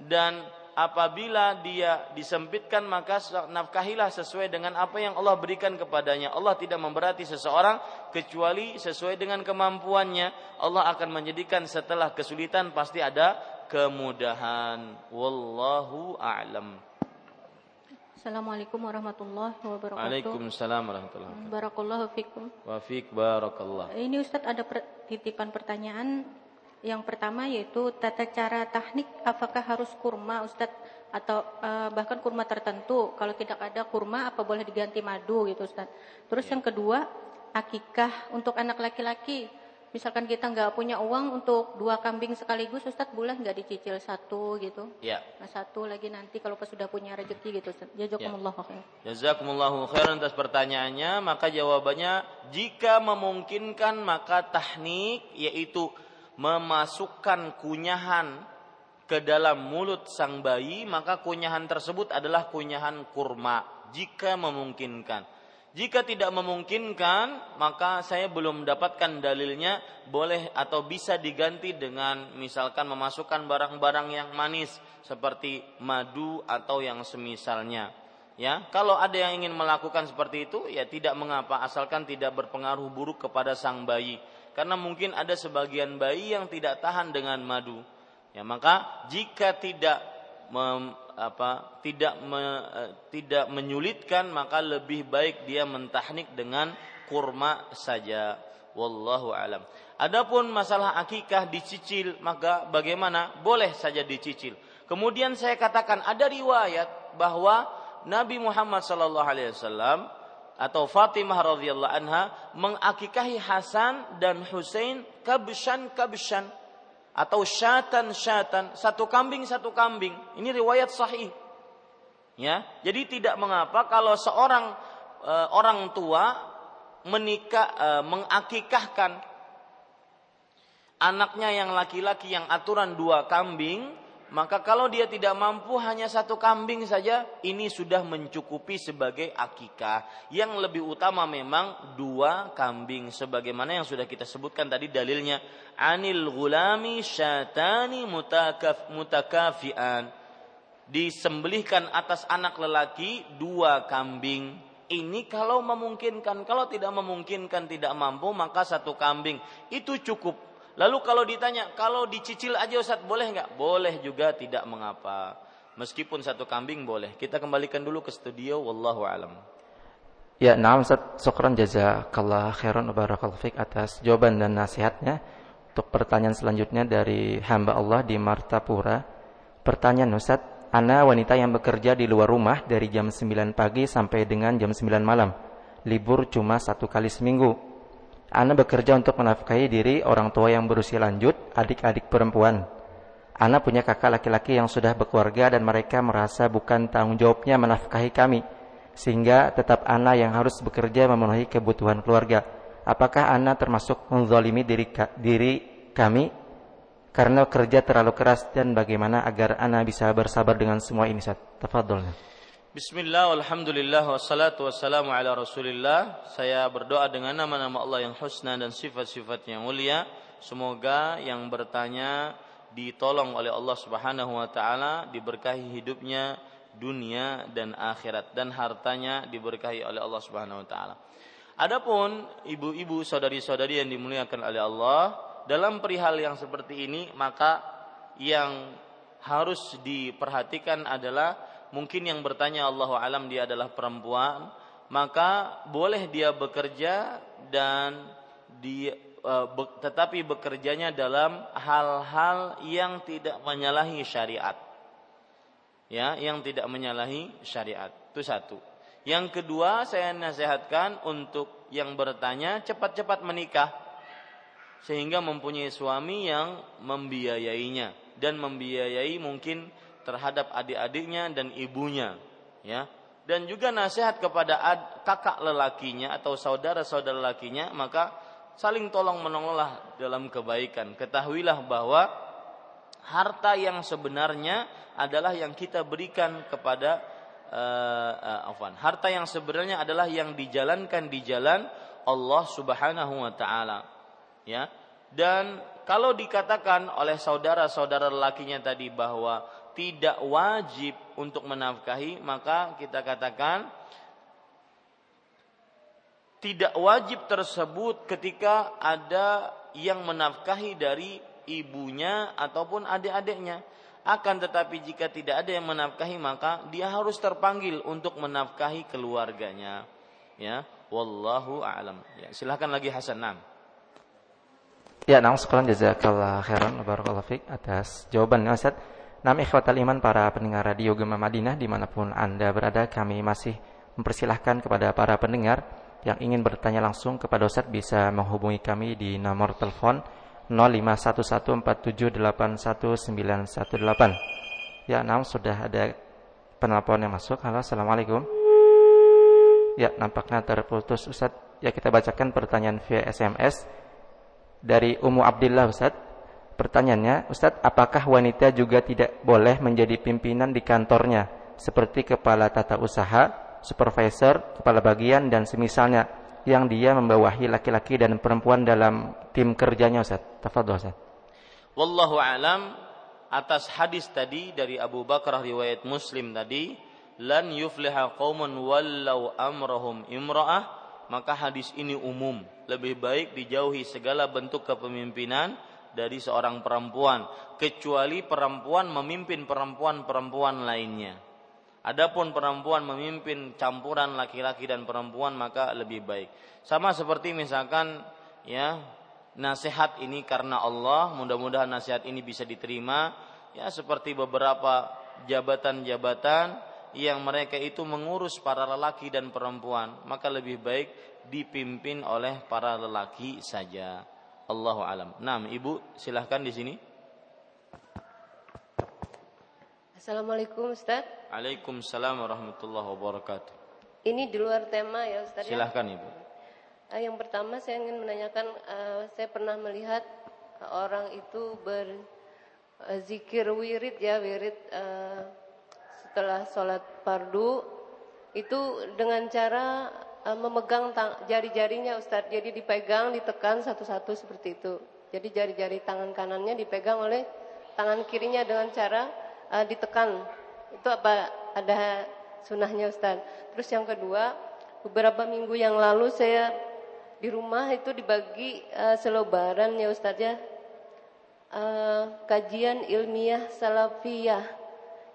dan apabila dia disempitkan maka nafkahilah sesuai dengan apa yang Allah berikan kepadanya. Allah tidak memberati seseorang kecuali sesuai dengan kemampuannya. Allah akan menjadikan setelah kesulitan pasti ada kemudahan. Wallahu a'lam. Assalamualaikum warahmatullahi wabarakatuh. Waalaikumsalam warahmatullahi wabarakatuh. Barakallahu fikum. Wa fik barakallah. Ini Ustadz ada titipan pertanyaan yang pertama yaitu tata cara teknik apakah harus kurma Ustadz atau uh, bahkan kurma tertentu kalau tidak ada kurma apa boleh diganti madu gitu Ustadz. Terus ya. yang kedua akikah untuk anak laki-laki misalkan kita nggak punya uang untuk dua kambing sekaligus, Ustadz boleh nggak dicicil satu gitu? Ya. Nah satu lagi nanti kalau pas sudah punya rezeki gitu, Ustadz. Jazakumullah ya. khair. Jazakumullah khair atas pertanyaannya, maka jawabannya jika memungkinkan maka teknik yaitu memasukkan kunyahan ke dalam mulut sang bayi, maka kunyahan tersebut adalah kunyahan kurma jika memungkinkan. Jika tidak memungkinkan, maka saya belum mendapatkan dalilnya boleh atau bisa diganti dengan misalkan memasukkan barang-barang yang manis seperti madu atau yang semisalnya. Ya, kalau ada yang ingin melakukan seperti itu, ya tidak mengapa asalkan tidak berpengaruh buruk kepada sang bayi. Karena mungkin ada sebagian bayi yang tidak tahan dengan madu. Ya, maka jika tidak mem, apa tidak me, eh, tidak menyulitkan maka lebih baik dia mentahnik dengan kurma saja. Wallahu alam. Adapun masalah akikah dicicil maka bagaimana? Boleh saja dicicil. Kemudian saya katakan ada riwayat bahwa Nabi Muhammad sallallahu alaihi wasallam atau Fatimah radhiyallahu anha mengakikahi Hasan dan Husain kabshan kabshan atau syatan syatan satu kambing satu kambing. Ini riwayat sahih. Ya jadi tidak mengapa kalau seorang e, orang tua menikah e, mengakikahkan anaknya yang laki-laki yang aturan dua kambing maka kalau dia tidak mampu hanya satu kambing saja, ini sudah mencukupi sebagai akikah. Yang lebih utama memang dua kambing. Sebagaimana yang sudah kita sebutkan tadi dalilnya. Anil gulami syatani mutakaf, mutakafian. Disembelihkan atas anak lelaki dua kambing. Ini kalau memungkinkan. Kalau tidak memungkinkan, tidak mampu, maka satu kambing. Itu cukup Lalu kalau ditanya, kalau dicicil aja Ustaz boleh nggak? Boleh juga, tidak mengapa. Meskipun satu kambing boleh. Kita kembalikan dulu ke studio. Wallahu alam. Ya, nah Ustaz, syukran jazakallah khairan barakallahu fiqh atas jawaban dan nasihatnya. Untuk pertanyaan selanjutnya dari hamba Allah di Martapura. Pertanyaan Ustaz, Ana wanita yang bekerja di luar rumah dari jam 9 pagi sampai dengan jam 9 malam. Libur cuma satu kali seminggu Ana bekerja untuk menafkahi diri orang tua yang berusia lanjut, adik-adik perempuan. Ana punya kakak laki-laki yang sudah berkeluarga dan mereka merasa bukan tanggung jawabnya menafkahi kami. Sehingga tetap Ana yang harus bekerja memenuhi kebutuhan keluarga. apakah ana termasuk menzalimi diri, diri kami karena kerja terlalu keras dan bagaimana agar ana bisa bersabar dengan semua ini? Tafadhol. Bismillah, alhamdulillah, wassalatu wassalamu ala rasulillah. Saya berdoa dengan nama-nama Allah yang husna dan sifat-sifat yang mulia. Semoga yang bertanya ditolong oleh Allah subhanahu wa ta'ala Diberkahi hidupnya, dunia dan akhirat. Dan hartanya diberkahi oleh Allah subhanahu wa ta'ala. Adapun ibu-ibu, saudari-saudari yang dimuliakan oleh Allah Dalam perihal yang seperti ini Maka yang harus diperhatikan adalah mungkin yang bertanya Allah alam dia adalah perempuan, maka boleh dia bekerja dan di be, tetapi bekerjanya dalam hal-hal yang tidak menyalahi syariat. Ya, yang tidak menyalahi syariat. Itu satu. Yang kedua, saya nasihatkan untuk yang bertanya cepat-cepat menikah sehingga mempunyai suami yang membiayainya dan membiayai mungkin terhadap adik-adiknya dan ibunya ya. Dan juga nasihat kepada ad, kakak lelakinya atau saudara-saudara lelakinya maka saling tolong menolonglah dalam kebaikan. Ketahuilah bahwa harta yang sebenarnya adalah yang kita berikan kepada uh, uh, harta yang sebenarnya adalah yang dijalankan di jalan Allah Subhanahu wa taala ya. Dan kalau dikatakan oleh saudara-saudara lelakinya tadi bahwa tidak wajib untuk menafkahi, maka kita katakan tidak wajib tersebut ketika ada yang menafkahi dari ibunya ataupun adik-adiknya. Akan tetapi jika tidak ada yang menafkahi maka dia harus terpanggil untuk menafkahi keluarganya. Ya, wallahu a'lam. Ya, silahkan lagi Hasan Nam. Ya, nang sekolah jazakallah khairan barakallahu atas jawabannya Ustaz. Nam ikhwatal iman para pendengar radio Gema Madinah di mana pun Anda berada kami masih mempersilahkan kepada para pendengar yang ingin bertanya langsung kepada Ustaz bisa menghubungi kami di nomor telepon 051147819118. Ya, nam sudah ada penelpon yang masuk. Halo, Assalamualaikum. Ya, nampaknya terputus Ustaz. Ya, kita bacakan pertanyaan via SMS dari Umu Abdillah Ustaz. Pertanyaannya, Ustadz, apakah wanita juga tidak boleh menjadi pimpinan di kantornya seperti kepala tata usaha, supervisor, kepala bagian dan semisalnya yang dia membawahi laki-laki dan perempuan dalam tim kerjanya Ustadz? Tafadhol Ustadz. Wallahu alam atas hadis tadi dari Abu Bakar riwayat Muslim tadi, lan yufliha qaumun wallau amrahum imra'ah, maka hadis ini umum, lebih baik dijauhi segala bentuk kepemimpinan dari seorang perempuan kecuali perempuan memimpin perempuan-perempuan lainnya. Adapun perempuan memimpin campuran laki-laki dan perempuan maka lebih baik. Sama seperti misalkan ya nasihat ini karena Allah, mudah-mudahan nasihat ini bisa diterima ya seperti beberapa jabatan-jabatan yang mereka itu mengurus para lelaki dan perempuan, maka lebih baik dipimpin oleh para lelaki saja. Allahu alam. Nah, Ibu silahkan di sini. Assalamualaikum Ustaz. Waalaikumsalam warahmatullahi wabarakatuh. Ini di luar tema ya Ustaz. Ya? Silahkan Ibu. Uh, yang pertama saya ingin menanyakan, uh, saya pernah melihat orang itu berzikir wirid ya wirid uh, setelah sholat fardu itu dengan cara uh, memegang jari-jarinya Ustadz. Jadi dipegang, ditekan satu-satu seperti itu. Jadi jari-jari tangan kanannya dipegang oleh tangan kirinya dengan cara uh, ditekan. Itu apa ada sunahnya Ustadz. Terus yang kedua, beberapa minggu yang lalu saya di rumah itu dibagi uh, selobaran ya Ustadz ya. Uh, kajian ilmiah salafiyah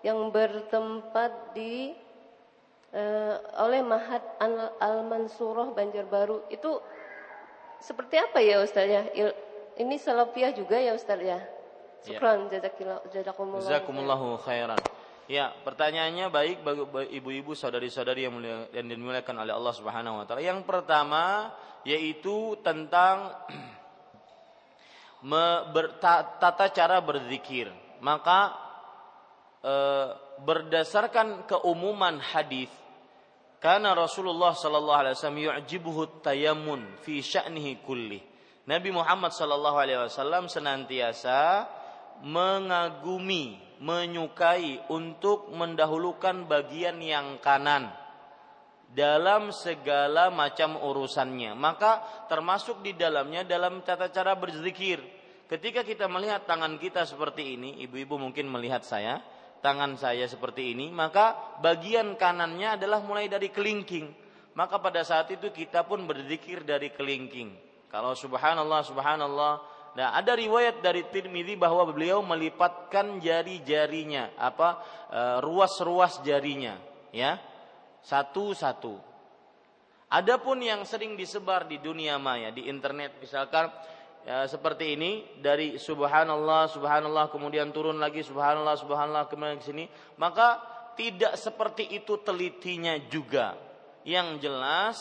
yang bertempat di uh, oleh Mahat Al-Mansurah Banjarbaru itu seperti apa ya Ustaz ya? Ini salafiyah juga ya Ustaz ya? Syukran ya. jazakumullah. Jazakumullahu khairan. Ya, pertanyaannya baik bagi ibu-ibu saudari-saudari yang, mulia, yang dimuliakan oleh Allah Subhanahu wa taala. Yang pertama yaitu tentang me, ber, tata cara berzikir. Maka e, berdasarkan keumuman hadis karena Rasulullah sallallahu alaihi wasallam yu'jibuhu tayammun fi sya'nihi kulli. Nabi Muhammad sallallahu alaihi wasallam senantiasa mengagumi, menyukai untuk mendahulukan bagian yang kanan dalam segala macam urusannya. Maka termasuk di dalamnya dalam tata cara berzikir. Ketika kita melihat tangan kita seperti ini, ibu-ibu mungkin melihat saya, tangan saya seperti ini, maka bagian kanannya adalah mulai dari kelingking. Maka pada saat itu kita pun berzikir dari kelingking. Kalau subhanallah, subhanallah. Nah, ada riwayat dari Tirmidzi bahwa beliau melipatkan jari-jarinya, apa e, ruas-ruas jarinya, ya. Satu-satu. Adapun yang sering disebar di dunia maya, di internet misalkan ya, seperti ini dari subhanallah subhanallah kemudian turun lagi subhanallah subhanallah kemudian ke sini maka tidak seperti itu telitinya juga. Yang jelas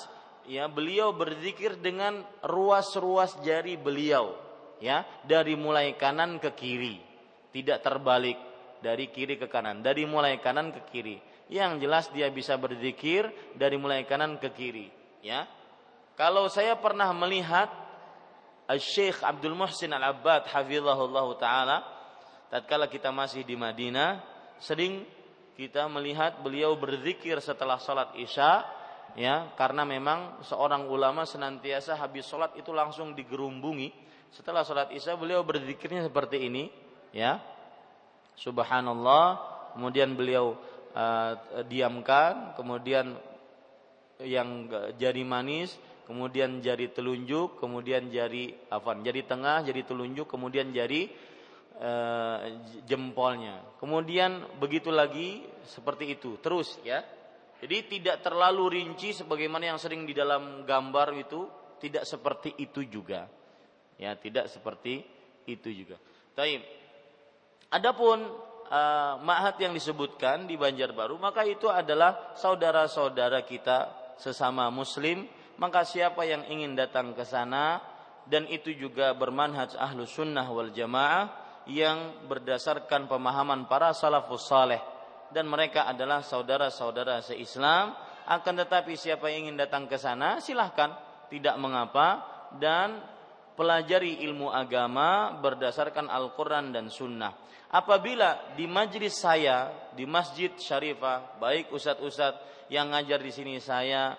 ya beliau berzikir dengan ruas-ruas jari beliau ya dari mulai kanan ke kiri tidak terbalik dari kiri ke kanan dari mulai kanan ke kiri. Yang jelas dia bisa berzikir dari mulai kanan ke kiri ya. Kalau saya pernah melihat Syekh Abdul Muhsin Al-Abbad hafizahullah taala tatkala kita masih di Madinah sering kita melihat beliau berzikir setelah sholat isya ya karena memang seorang ulama senantiasa habis sholat itu langsung digerumbungi. Setelah sholat isya beliau berzikirnya seperti ini ya. Subhanallah kemudian beliau uh, diamkan kemudian yang jari manis kemudian jari telunjuk, kemudian jari afan, jari tengah, jari telunjuk, kemudian jari e, jempolnya. Kemudian begitu lagi seperti itu, terus ya. Jadi tidak terlalu rinci sebagaimana yang sering di dalam gambar itu, tidak seperti itu juga. Ya, tidak seperti itu juga. Taib. Adapun uh, ma'had yang disebutkan di Banjarbaru, maka itu adalah saudara-saudara kita sesama muslim maka siapa yang ingin datang ke sana dan itu juga bermanhaj ahlu sunnah wal jamaah yang berdasarkan pemahaman para salafus saleh. Dan mereka adalah saudara-saudara seislam. Akan tetapi siapa yang ingin datang ke sana silahkan. Tidak mengapa. Dan pelajari ilmu agama berdasarkan Al-Quran dan Sunnah. Apabila di majlis saya di Masjid Syarifah, baik ustadz-ustadz yang ngajar di sini saya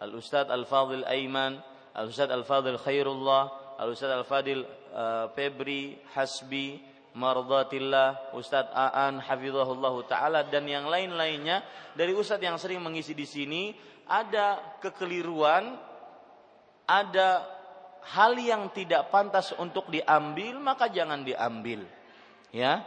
Al-Ustadz Al-Fadil Aiman, Al-Ustadz Al-Fadil Khairullah, Al-Ustadz Al-Fadil uh, Febri Hasbi, Mardatillah, Ustadz Aan, Hafizahullah Ta'ala, dan yang lain-lainnya dari Ustadz yang sering mengisi di sini, ada kekeliruan, ada hal yang tidak pantas untuk diambil, maka jangan diambil. Ya,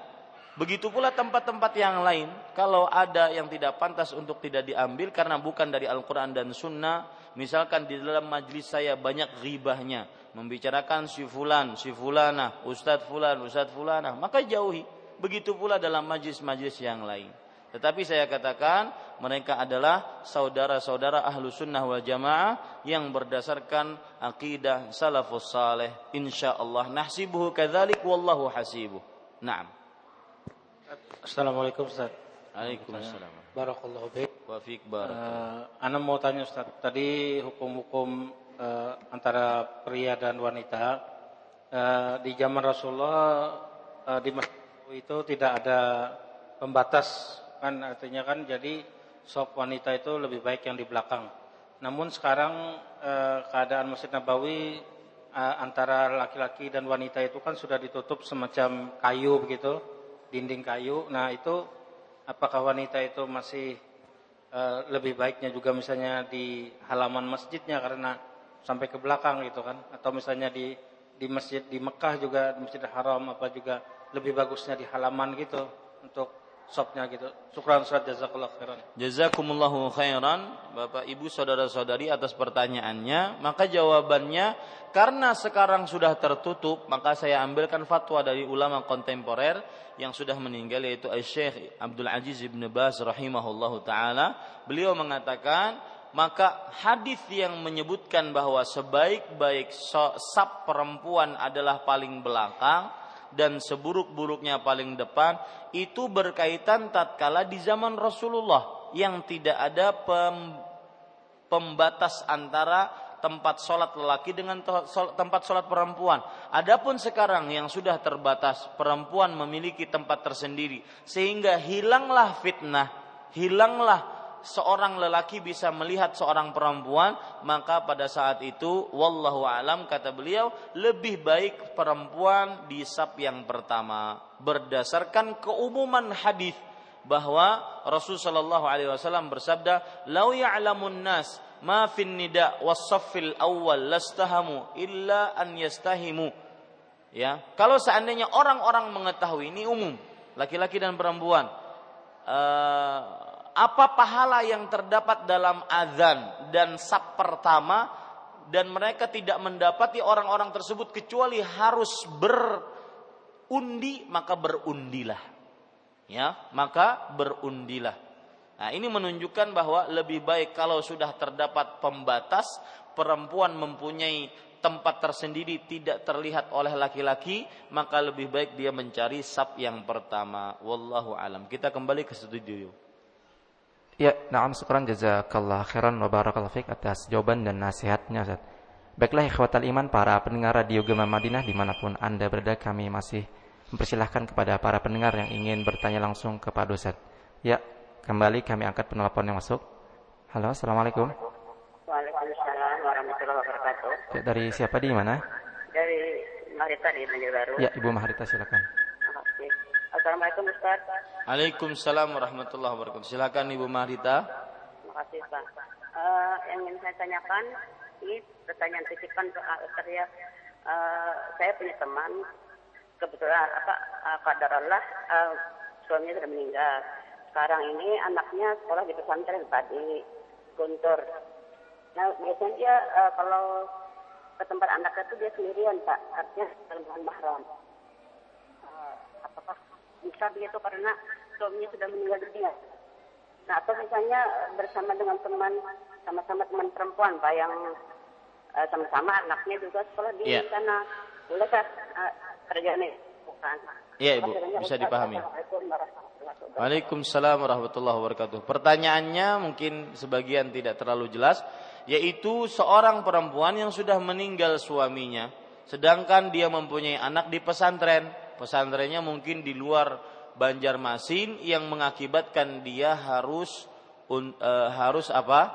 Begitu pula tempat-tempat yang lain, kalau ada yang tidak pantas untuk tidak diambil karena bukan dari Al-Quran dan Sunnah, misalkan di dalam majlis saya banyak ribahnya, membicarakan si fulan, si fulana, ustadz fulan, ustadz fulana, maka jauhi. Begitu pula dalam majlis-majlis yang lain. Tetapi saya katakan mereka adalah saudara-saudara ahlu sunnah wal jamaah yang berdasarkan akidah salafus saleh. Insyaallah nahsibuhu kadzalik wallahu hasibuh. Naam. Assalamualaikum Ustaz. Waalaikumsalam. Barakallahu fiik. Wa fiik barakallahu. Uh, ana mau tanya Ustaz, tadi hukum-hukum uh, antara pria dan wanita uh, di zaman Rasulullah uh, di masjid itu tidak ada pembatas kan artinya kan jadi sop wanita itu lebih baik yang di belakang. Namun sekarang uh, keadaan Masjid Nabawi uh, antara laki-laki dan wanita itu kan sudah ditutup semacam kayu begitu dinding kayu. Nah itu apakah wanita itu masih uh, lebih baiknya juga misalnya di halaman masjidnya karena sampai ke belakang gitu kan? Atau misalnya di di masjid di Mekah juga di Masjid Haram apa juga lebih bagusnya di halaman gitu untuk sopnya gitu. Syukran Ustaz jazakallahu khairan. Jazakumullahu khairan Bapak Ibu saudara-saudari atas pertanyaannya. Maka jawabannya karena sekarang sudah tertutup, maka saya ambilkan fatwa dari ulama kontemporer yang sudah meninggal yaitu Syekh Abdul Aziz Ibn Baz rahimahullahu taala. Beliau mengatakan maka hadis yang menyebutkan bahwa sebaik-baik sap perempuan adalah paling belakang dan seburuk-buruknya paling depan itu berkaitan tatkala di zaman Rasulullah yang tidak ada pem, pembatas antara tempat sholat lelaki dengan tempat sholat perempuan. Adapun sekarang yang sudah terbatas, perempuan memiliki tempat tersendiri, sehingga hilanglah fitnah, hilanglah seorang lelaki bisa melihat seorang perempuan, maka pada saat itu wallahu alam kata beliau lebih baik perempuan di sab yang pertama berdasarkan keumuman hadis bahwa Rasul sallallahu alaihi wasallam bersabda, "Lau ya'lamun nas ma fin nida was-saffil awwal lastahamu illa an yastahimu." Ya, kalau seandainya orang-orang mengetahui ini umum, laki-laki dan perempuan, uh, apa pahala yang terdapat dalam azan dan sab pertama dan mereka tidak mendapati orang-orang tersebut kecuali harus berundi maka berundilah. Ya maka berundilah. Nah ini menunjukkan bahwa lebih baik kalau sudah terdapat pembatas perempuan mempunyai tempat tersendiri tidak terlihat oleh laki-laki maka lebih baik dia mencari sab yang pertama. Wallahu alam. Kita kembali ke studio Ya, na'am syukran jazakallah khairan wa barakallahu fiqh atas jawaban dan nasihatnya Ustaz. Baiklah ikhwatal iman para pendengar radio Gema Madinah di mana pun Anda berada kami masih mempersilahkan kepada para pendengar yang ingin bertanya langsung kepada Ustaz. Ya, kembali kami angkat penelpon yang masuk. Halo, Assalamualaikum. Waalaikumsalam warahmatullahi wabarakatuh. Ya, dari siapa di mana? Dari Mahrita di Banjarbaru. Ya, Ibu Mahrita silakan. Assalamualaikum Ustaz. Waalaikumsalam warahmatullahi wabarakatuh. Silakan Ibu Mahrita. Terima kasih Pak. Uh, yang ingin saya tanyakan ini pertanyaan titipan ke Ustaz ya. Uh, saya punya teman kebetulan apa uh, kadar Allah uh, suaminya sudah meninggal. Sekarang ini anaknya sekolah di pesantren tadi Guntur. Nah biasanya dia uh, kalau ke tempat anaknya itu dia sendirian Pak, artinya dalam mahram. Uh, apakah bisa begitu karena suaminya sudah meninggal dunia. Nah, atau misalnya eh, bersama dengan teman, sama-sama teman perempuan, Pak, yang uh, sama-sama anaknya juga sekolah di yeah. sana. Bolehkah uh, terjadi? Bukan. Iya, Ibu, bisa dipahami. Waalaikumsalam warahmatullahi wabarakatuh. Pertanyaannya mungkin sebagian tidak terlalu jelas, yaitu seorang perempuan yang sudah meninggal suaminya, sedangkan dia mempunyai anak di pesantren. Pesantrennya mungkin di luar Banjarmasin yang mengakibatkan dia harus un, uh, harus apa?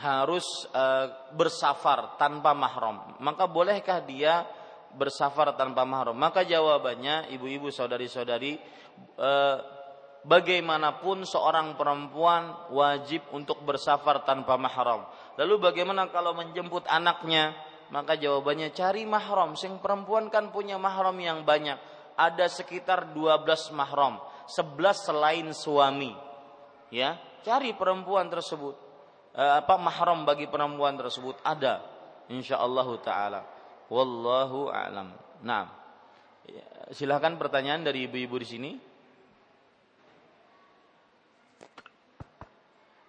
Harus uh, bersafar tanpa mahram. Maka bolehkah dia bersafar tanpa mahram? Maka jawabannya ibu-ibu saudari-saudari uh, bagaimanapun seorang perempuan wajib untuk bersafar tanpa mahram. Lalu bagaimana kalau menjemput anaknya? Maka jawabannya cari mahram. Sing perempuan kan punya mahram yang banyak ada sekitar 12 mahram, 11 selain suami. Ya, cari perempuan tersebut. Eh, apa mahram bagi perempuan tersebut ada insyaallah taala. Wallahu a'lam. Nah, silahkan pertanyaan dari ibu-ibu di sini.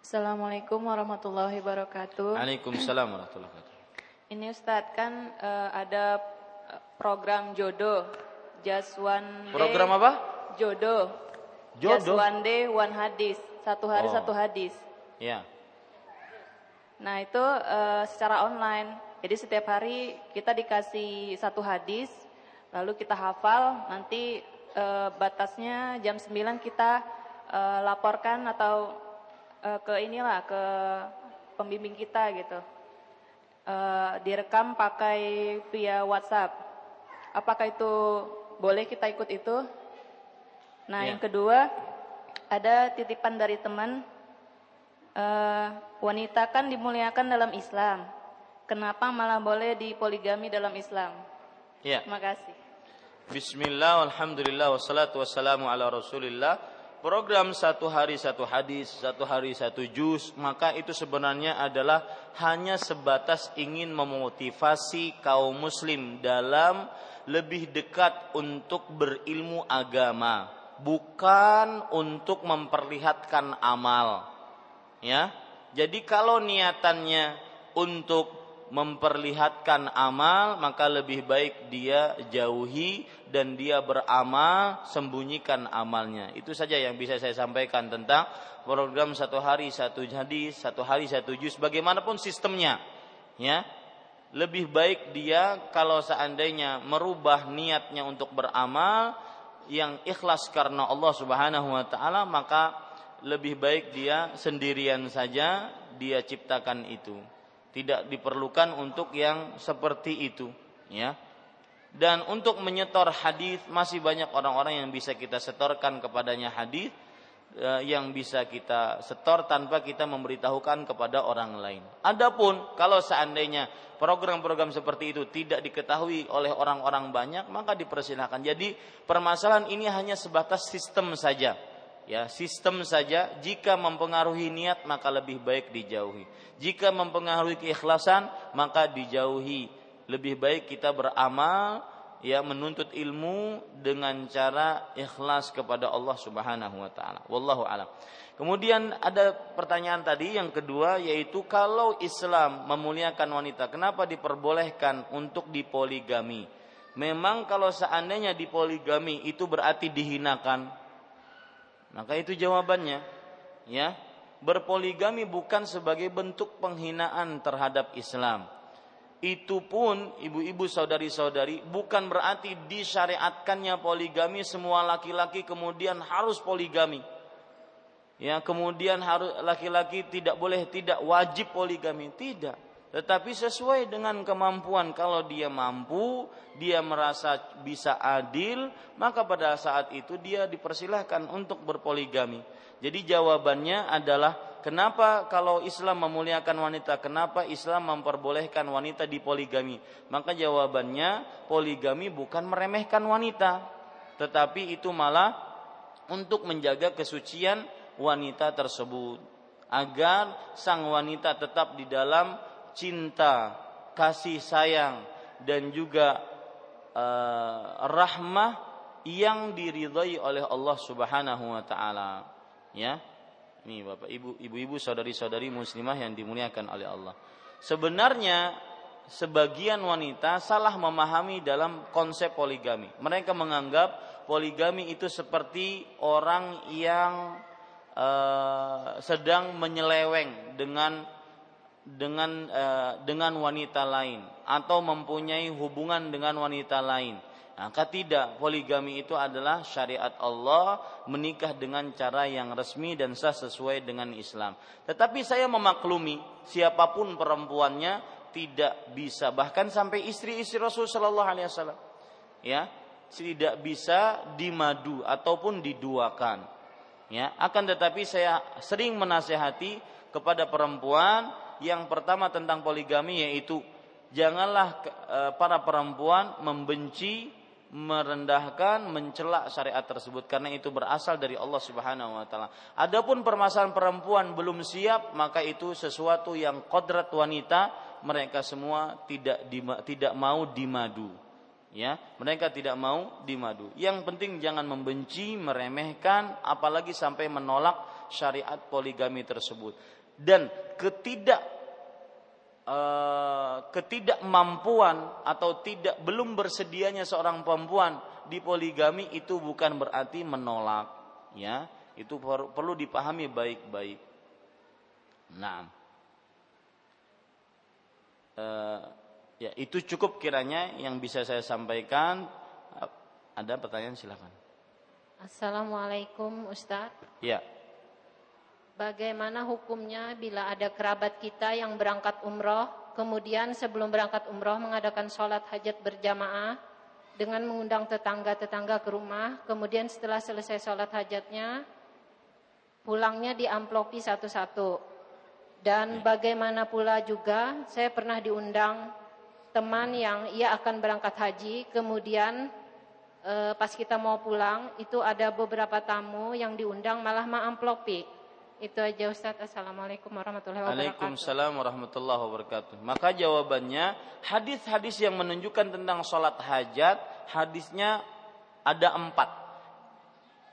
Assalamualaikum warahmatullahi wabarakatuh. Waalaikumsalam warahmatullahi wabarakatuh. Ini Ustadz kan uh, ada program jodoh Just one day. Program apa? Jodoh. Jodoh. Just one day one hadis. Satu hari oh. satu hadis. Ya. Nah itu uh, secara online. Jadi setiap hari kita dikasih satu hadis, lalu kita hafal. Nanti uh, batasnya jam 9 kita uh, laporkan atau uh, ke inilah ke pembimbing kita gitu. Uh, direkam pakai via WhatsApp. Apakah itu boleh kita ikut itu. Nah, yeah. yang kedua ada titipan dari teman uh, wanita kan dimuliakan dalam Islam. Kenapa malah boleh dipoligami dalam Islam? Ya. Terima kasih. Bismillah, alhamdulillah, wassalatu wassalamu ala rasulillah. Program satu hari satu hadis, satu hari satu juz, maka itu sebenarnya adalah hanya sebatas ingin memotivasi kaum muslim dalam lebih dekat untuk berilmu agama, bukan untuk memperlihatkan amal. Ya. Jadi kalau niatannya untuk memperlihatkan amal maka lebih baik dia jauhi dan dia beramal sembunyikan amalnya. Itu saja yang bisa saya sampaikan tentang program satu hari satu hadis satu hari satu juz. Bagaimanapun sistemnya ya. Lebih baik dia kalau seandainya merubah niatnya untuk beramal yang ikhlas karena Allah Subhanahu wa taala maka lebih baik dia sendirian saja dia ciptakan itu. Tidak diperlukan untuk yang seperti itu ya dan untuk menyetor hadis masih banyak orang-orang yang bisa kita setorkan kepadanya hadis eh, yang bisa kita setor tanpa kita memberitahukan kepada orang lain. Adapun kalau seandainya program-program seperti itu tidak diketahui oleh orang-orang banyak, maka dipersilahkan. Jadi permasalahan ini hanya sebatas sistem saja ya sistem saja jika mempengaruhi niat maka lebih baik dijauhi jika mempengaruhi keikhlasan maka dijauhi lebih baik kita beramal ya menuntut ilmu dengan cara ikhlas kepada Allah Subhanahu wa taala wallahu alam kemudian ada pertanyaan tadi yang kedua yaitu kalau Islam memuliakan wanita kenapa diperbolehkan untuk dipoligami memang kalau seandainya dipoligami itu berarti dihinakan maka itu jawabannya. Ya, berpoligami bukan sebagai bentuk penghinaan terhadap Islam. Itu pun ibu-ibu saudari-saudari bukan berarti disyariatkannya poligami semua laki-laki kemudian harus poligami. Ya, kemudian harus laki-laki tidak boleh tidak wajib poligami, tidak. Tetapi sesuai dengan kemampuan. Kalau dia mampu dia merasa bisa adil maka pada saat itu dia dipersilahkan untuk berpoligami. Jadi jawabannya adalah kenapa kalau Islam memuliakan wanita kenapa Islam memperbolehkan wanita dipoligami maka jawabannya poligami bukan meremehkan wanita tetapi itu malah untuk menjaga kesucian wanita tersebut agar sang wanita tetap di dalam cinta, kasih sayang dan juga uh, rahmah yang diridhai oleh Allah Subhanahu wa taala. Ya. Ini Bapak Ibu, ibu-ibu, saudari-saudari muslimah yang dimuliakan oleh Allah. Sebenarnya sebagian wanita salah memahami dalam konsep poligami. Mereka menganggap poligami itu seperti orang yang uh, sedang menyeleweng dengan dengan uh, dengan wanita lain atau mempunyai hubungan dengan wanita lain. Maka tidak, poligami itu adalah syariat Allah menikah dengan cara yang resmi dan sah sesuai dengan Islam. Tetapi saya memaklumi siapa pun perempuannya tidak bisa. Bahkan sampai istri-istri Rasul Shallallahu Alaihi Wasallam ya tidak bisa dimadu ataupun diduakan ya. Akan tetapi saya sering menasehati kepada perempuan yang pertama tentang poligami yaitu janganlah e, para perempuan membenci, merendahkan, mencela syariat tersebut karena itu berasal dari Allah Subhanahu wa taala. Adapun permasalahan perempuan belum siap, maka itu sesuatu yang kodrat wanita, mereka semua tidak tidak mau dimadu. Ya, mereka tidak mau dimadu. Yang penting jangan membenci, meremehkan, apalagi sampai menolak syariat poligami tersebut dan ketidak uh, ketidakmampuan atau tidak belum bersedianya seorang perempuan di poligami itu bukan berarti menolak ya. Itu perlu, perlu dipahami baik-baik. Nah. Uh, ya itu cukup kiranya yang bisa saya sampaikan. Ada pertanyaan silakan. Assalamualaikum Ustadz. Ya Bagaimana hukumnya bila ada kerabat kita yang berangkat umroh, kemudian sebelum berangkat umroh mengadakan sholat hajat berjamaah dengan mengundang tetangga-tetangga ke rumah, kemudian setelah selesai sholat hajatnya, pulangnya diamplopi satu-satu. Dan bagaimana pula juga saya pernah diundang teman yang ia akan berangkat haji, kemudian eh, pas kita mau pulang itu ada beberapa tamu yang diundang malah maamplopi. Itu aja Ustaz. Assalamualaikum warahmatullahi wabarakatuh. Waalaikumsalam warahmatullahi wabarakatuh. Maka jawabannya hadis-hadis yang menunjukkan tentang sholat hajat hadisnya ada empat.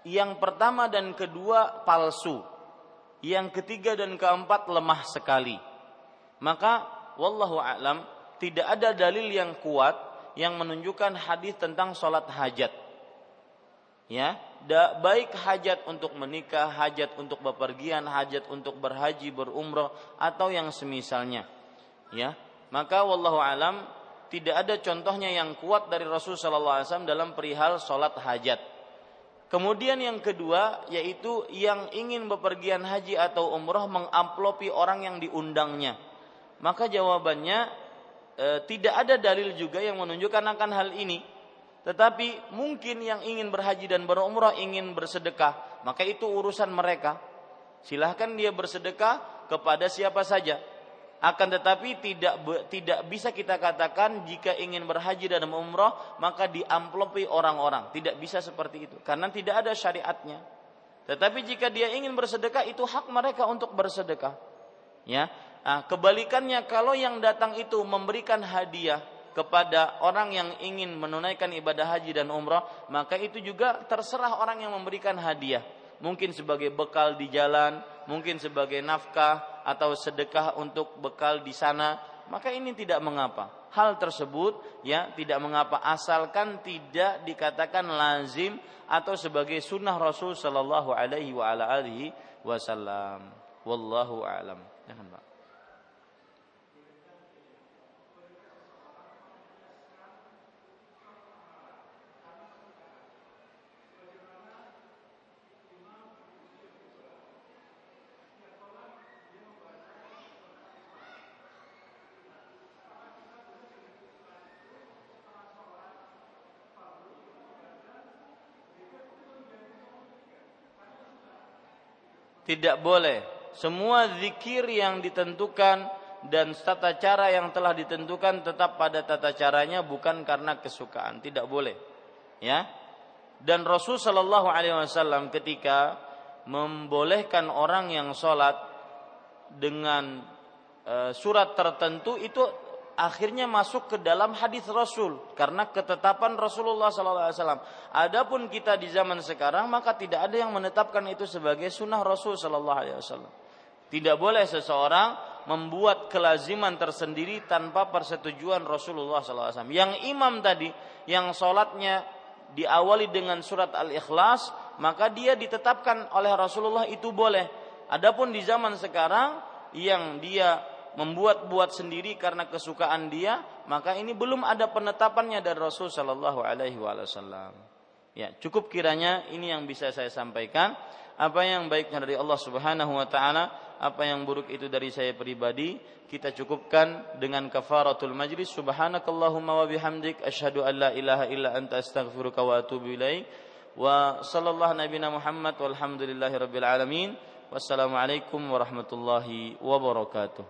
Yang pertama dan kedua palsu. Yang ketiga dan keempat lemah sekali. Maka wallahu a'lam tidak ada dalil yang kuat yang menunjukkan hadis tentang sholat hajat. Ya, da, baik hajat untuk menikah, hajat untuk bepergian, hajat untuk berhaji, berumrah atau yang semisalnya. Ya, maka wallahu alam tidak ada contohnya yang kuat dari Rasul sallallahu alaihi wasallam dalam perihal sholat hajat. Kemudian yang kedua yaitu yang ingin bepergian haji atau umrah mengamplopi orang yang diundangnya. Maka jawabannya e, tidak ada dalil juga yang menunjukkan akan hal ini. Tetapi mungkin yang ingin berhaji dan berumrah ingin bersedekah, maka itu urusan mereka. Silahkan dia bersedekah kepada siapa saja akan tetapi tidak tidak bisa kita katakan jika ingin berhaji dan umroh maka diamplopi orang-orang. Tidak bisa seperti itu karena tidak ada syariatnya. Tetapi jika dia ingin bersedekah itu hak mereka untuk bersedekah. Ya. Nah, kebalikannya kalau yang datang itu memberikan hadiah kepada orang yang ingin menunaikan ibadah haji dan umroh, maka itu juga terserah orang yang memberikan hadiah. Mungkin sebagai bekal di jalan, mungkin sebagai nafkah, atau sedekah untuk bekal di sana, maka ini tidak mengapa. Hal tersebut ya tidak mengapa asalkan tidak dikatakan lazim atau sebagai sunnah Rasul Shallallahu Alaihi Wasallam. Wallahu a'lam. Jangan pak. Tidak boleh. Semua zikir yang ditentukan dan tata cara yang telah ditentukan tetap pada tata caranya bukan karena kesukaan. Tidak boleh. Ya? Dan Rasul Shallallahu Alaihi Wasallam ketika membolehkan orang yang sholat dengan e, surat tertentu itu akhirnya masuk ke dalam hadis Rasul karena ketetapan Rasulullah SAW. Adapun kita di zaman sekarang maka tidak ada yang menetapkan itu sebagai sunnah Rasul SAW. Tidak boleh seseorang membuat kelaziman tersendiri tanpa persetujuan Rasulullah SAW. Yang imam tadi yang sholatnya diawali dengan surat Al-Ikhlas maka dia ditetapkan oleh Rasulullah itu boleh. Adapun di zaman sekarang yang dia membuat-buat sendiri karena kesukaan dia, maka ini belum ada penetapannya dari Rasul Shallallahu Alaihi Wasallam. Ya, cukup kiranya ini yang bisa saya sampaikan. Apa yang baiknya dari Allah Subhanahu Wa Taala, apa yang buruk itu dari saya pribadi, kita cukupkan dengan kafaratul majlis. Subhanakallahumma wa bihamdik, asyhadu an la ilaha illa anta astaghfiruka wa atubu. Wa sallallahu nabiyana Muhammad walhamdulillahi rabbil alamin. Wassalamualaikum warahmatullahi wabarakatuh.